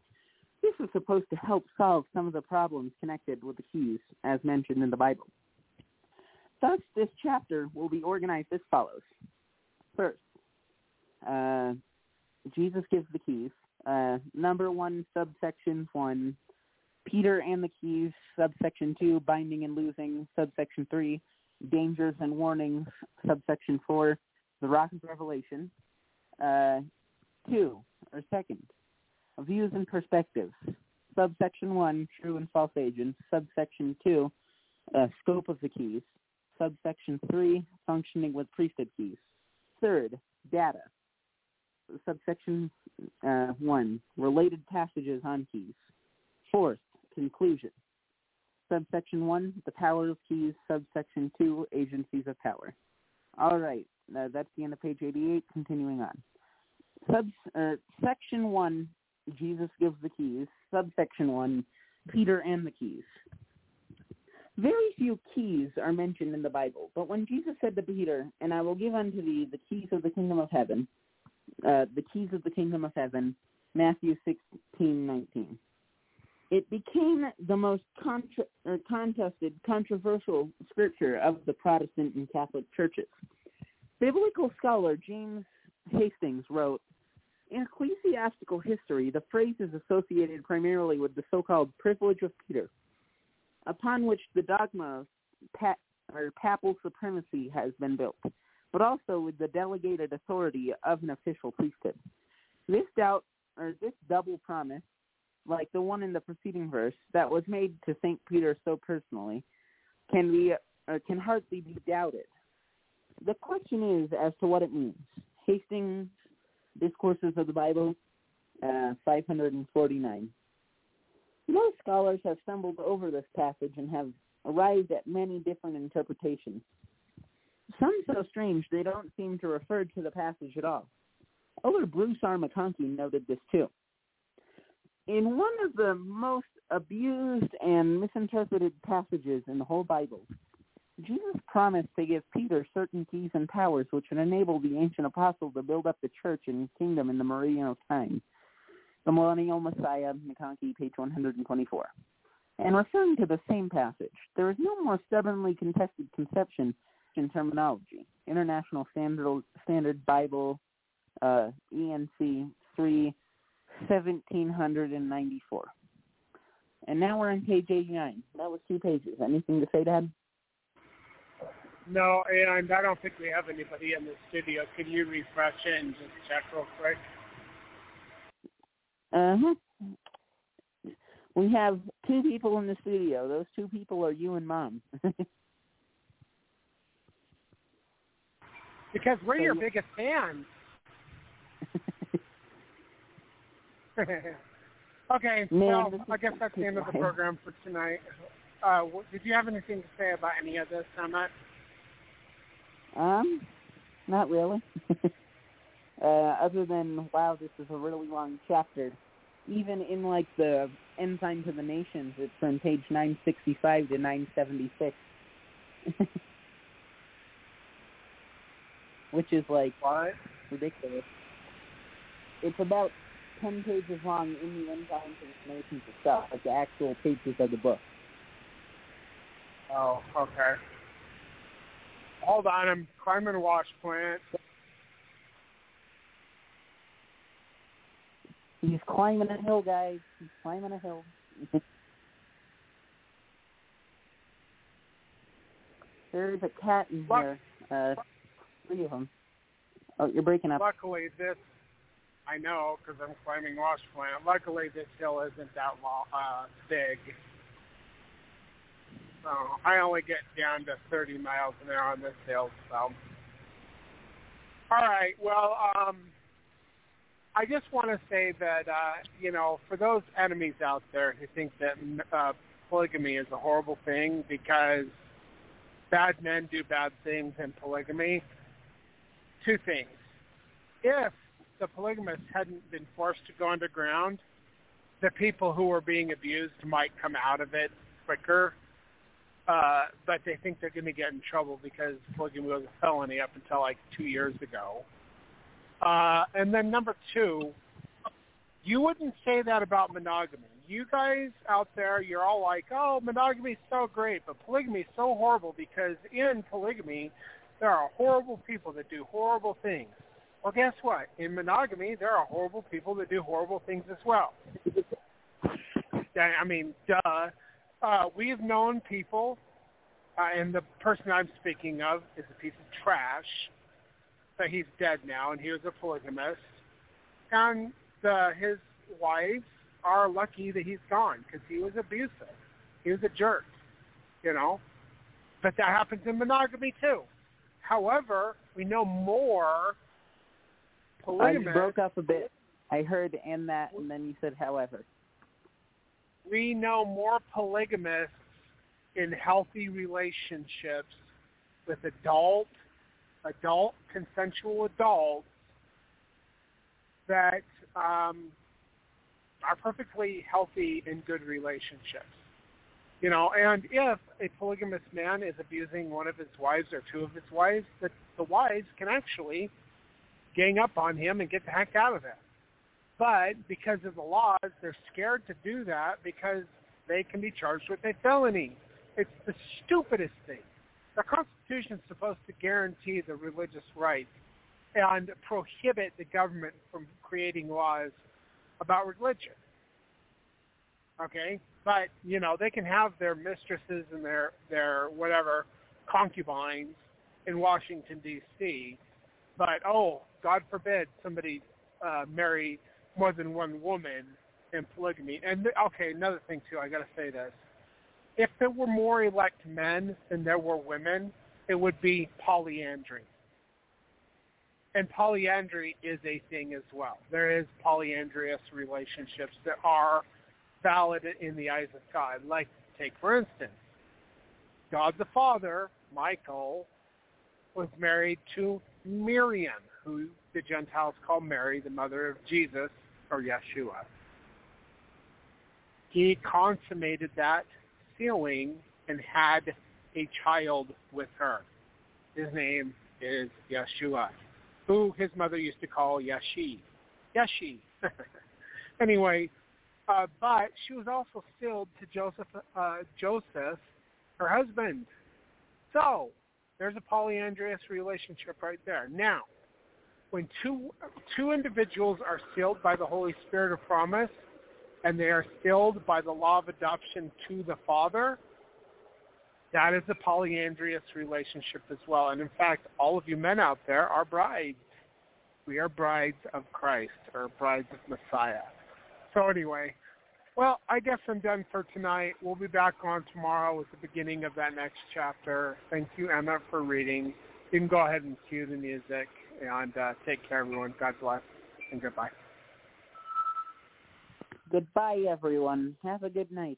This is supposed to help solve some of the problems connected with the keys, as mentioned in the Bible. Thus, this chapter will be organized as follows. First, uh, Jesus gives the keys. Uh, number one, subsection one, Peter and the keys, subsection 2, binding and losing, subsection 3, dangers and warnings, subsection 4, the rock of revelation, uh, 2, or second, views and perspectives, subsection 1, true and false agents, subsection 2, uh, scope of the keys, subsection 3, functioning with priesthood keys, third, data, subsection uh, 1, related passages on keys, fourth, conclusion. Subsection 1, the power of keys. Subsection 2, agencies of power. All right, uh, that's the end of page 88. Continuing on. Sub, uh, section 1, Jesus gives the keys. Subsection 1, Peter and the keys. Very few keys are mentioned in the Bible, but when Jesus said to Peter, And I will give unto thee the keys of the kingdom of heaven, uh, the keys of the kingdom of heaven, Matthew 16, 19 it became the most contra- uh, contested, controversial scripture of the Protestant and Catholic churches. Biblical scholar James Hastings wrote, in ecclesiastical history, the phrase is associated primarily with the so-called privilege of Peter, upon which the dogma of pa- or papal supremacy has been built, but also with the delegated authority of an official priesthood. This doubt or this double promise like the one in the preceding verse that was made to St. Peter so personally, can be uh, can hardly be doubted. The question is as to what it means. Hastings Discourses of the Bible, uh, 549. Most scholars have stumbled over this passage and have arrived at many different interpretations. Some so strange they don't seem to refer to the passage at all. Elder Bruce R. McConkie noted this too in one of the most abused and misinterpreted passages in the whole Bible, Jesus promised to give Peter certain keys and powers which would enable the ancient apostle to build up the church and kingdom in the meridian of time. The Millennial Messiah, McConkie, page 124. And referring to the same passage, there is no more stubbornly contested conception in terminology. International Standard, Standard Bible, uh, ENC 3 1794. And now we're on page 89. That was two pages. Anything to say, Dad? No, and I don't think we have anybody in the studio. Can you refresh it and just check real quick? Uh-huh. We have two people in the studio. Those two people are you and Mom. [LAUGHS] because we're so, your biggest fans. [LAUGHS] okay, well, I guess that's the end of the program for tonight. Uh, did you have anything to say about any of this, Emmett? Um, not really. [LAUGHS] uh, other than, wow, this is a really long chapter. Even in, like, the Ensign to the Nations, it's from page 965 to 976. [LAUGHS] Which is, like, what? ridiculous. It's about 10 pages long in the enzymes information itself, like the actual pages of the book. Oh, okay. Hold on, I'm climbing a wash plant. He's climbing a hill, guys. He's climbing a hill. [LAUGHS] There's a cat in here. Uh, three of them. Oh, you're breaking up. Luckily, this I know because I'm climbing Wash Plant. Luckily, this hill isn't that long, uh, big. So I only get down to 30 miles an hour on this hill. So, all right. Well, um, I just want to say that uh, you know, for those enemies out there who think that uh, polygamy is a horrible thing because bad men do bad things in polygamy, two things. If the polygamists hadn't been forced to go underground, the people who were being abused might come out of it quicker. Uh, but they think they're going to get in trouble because polygamy was a felony up until like two years ago. Uh, and then number two, you wouldn't say that about monogamy. You guys out there, you're all like, oh, monogamy is so great, but polygamy is so horrible because in polygamy, there are horrible people that do horrible things. Well, guess what? In monogamy, there are horrible people that do horrible things as well. I mean, duh. Uh, we've known people, uh, and the person I'm speaking of is a piece of trash. But he's dead now, and he was a polygamist. And the, his wives are lucky that he's gone because he was abusive. He was a jerk, you know. But that happens in monogamy too. However, we know more polygamists. I broke up a bit. I heard and that, and then you said however. We know more polygamists in healthy relationships with adult, adult, consensual adults that um, are perfectly healthy and good relationships. You know, and if a polygamous man is abusing one of his wives or two of his wives, the, the wives can actually gang up on him and get the heck out of it. But because of the laws, they're scared to do that because they can be charged with a felony. It's the stupidest thing. The Constitution is supposed to guarantee the religious rights and prohibit the government from creating laws about religion. Okay? But, you know, they can have their mistresses and their, their whatever concubines in Washington, D.C., but, oh, God forbid somebody uh, marry more than one woman in polygamy. And, okay, another thing, too, I got to say this. If there were more elect men than there were women, it would be polyandry and polyandry is a thing as well. There is polyandrous relationships that are valid in the eyes of God. Like, take for instance, God the Father, Michael, was married to Miriam, who the Gentiles call Mary, the mother of Jesus, or Yeshua. He consummated that sealing and had a child with her. His name is Yeshua who his mother used to call Yashi. Yashi. [LAUGHS] anyway, uh, but she was also sealed to Joseph, uh, Joseph, her husband. So there's a polyandrous relationship right there. Now, when two two individuals are sealed by the Holy Spirit of promise, and they are sealed by the law of adoption to the Father, that is a polyandrous relationship as well. And in fact, all of you men out there are brides. We are brides of Christ or brides of Messiah. So anyway, well, I guess I'm done for tonight. We'll be back on tomorrow with the beginning of that next chapter. Thank you, Emma, for reading. You can go ahead and cue the music and uh, take care, everyone. God bless and goodbye. Goodbye, everyone. Have a good night.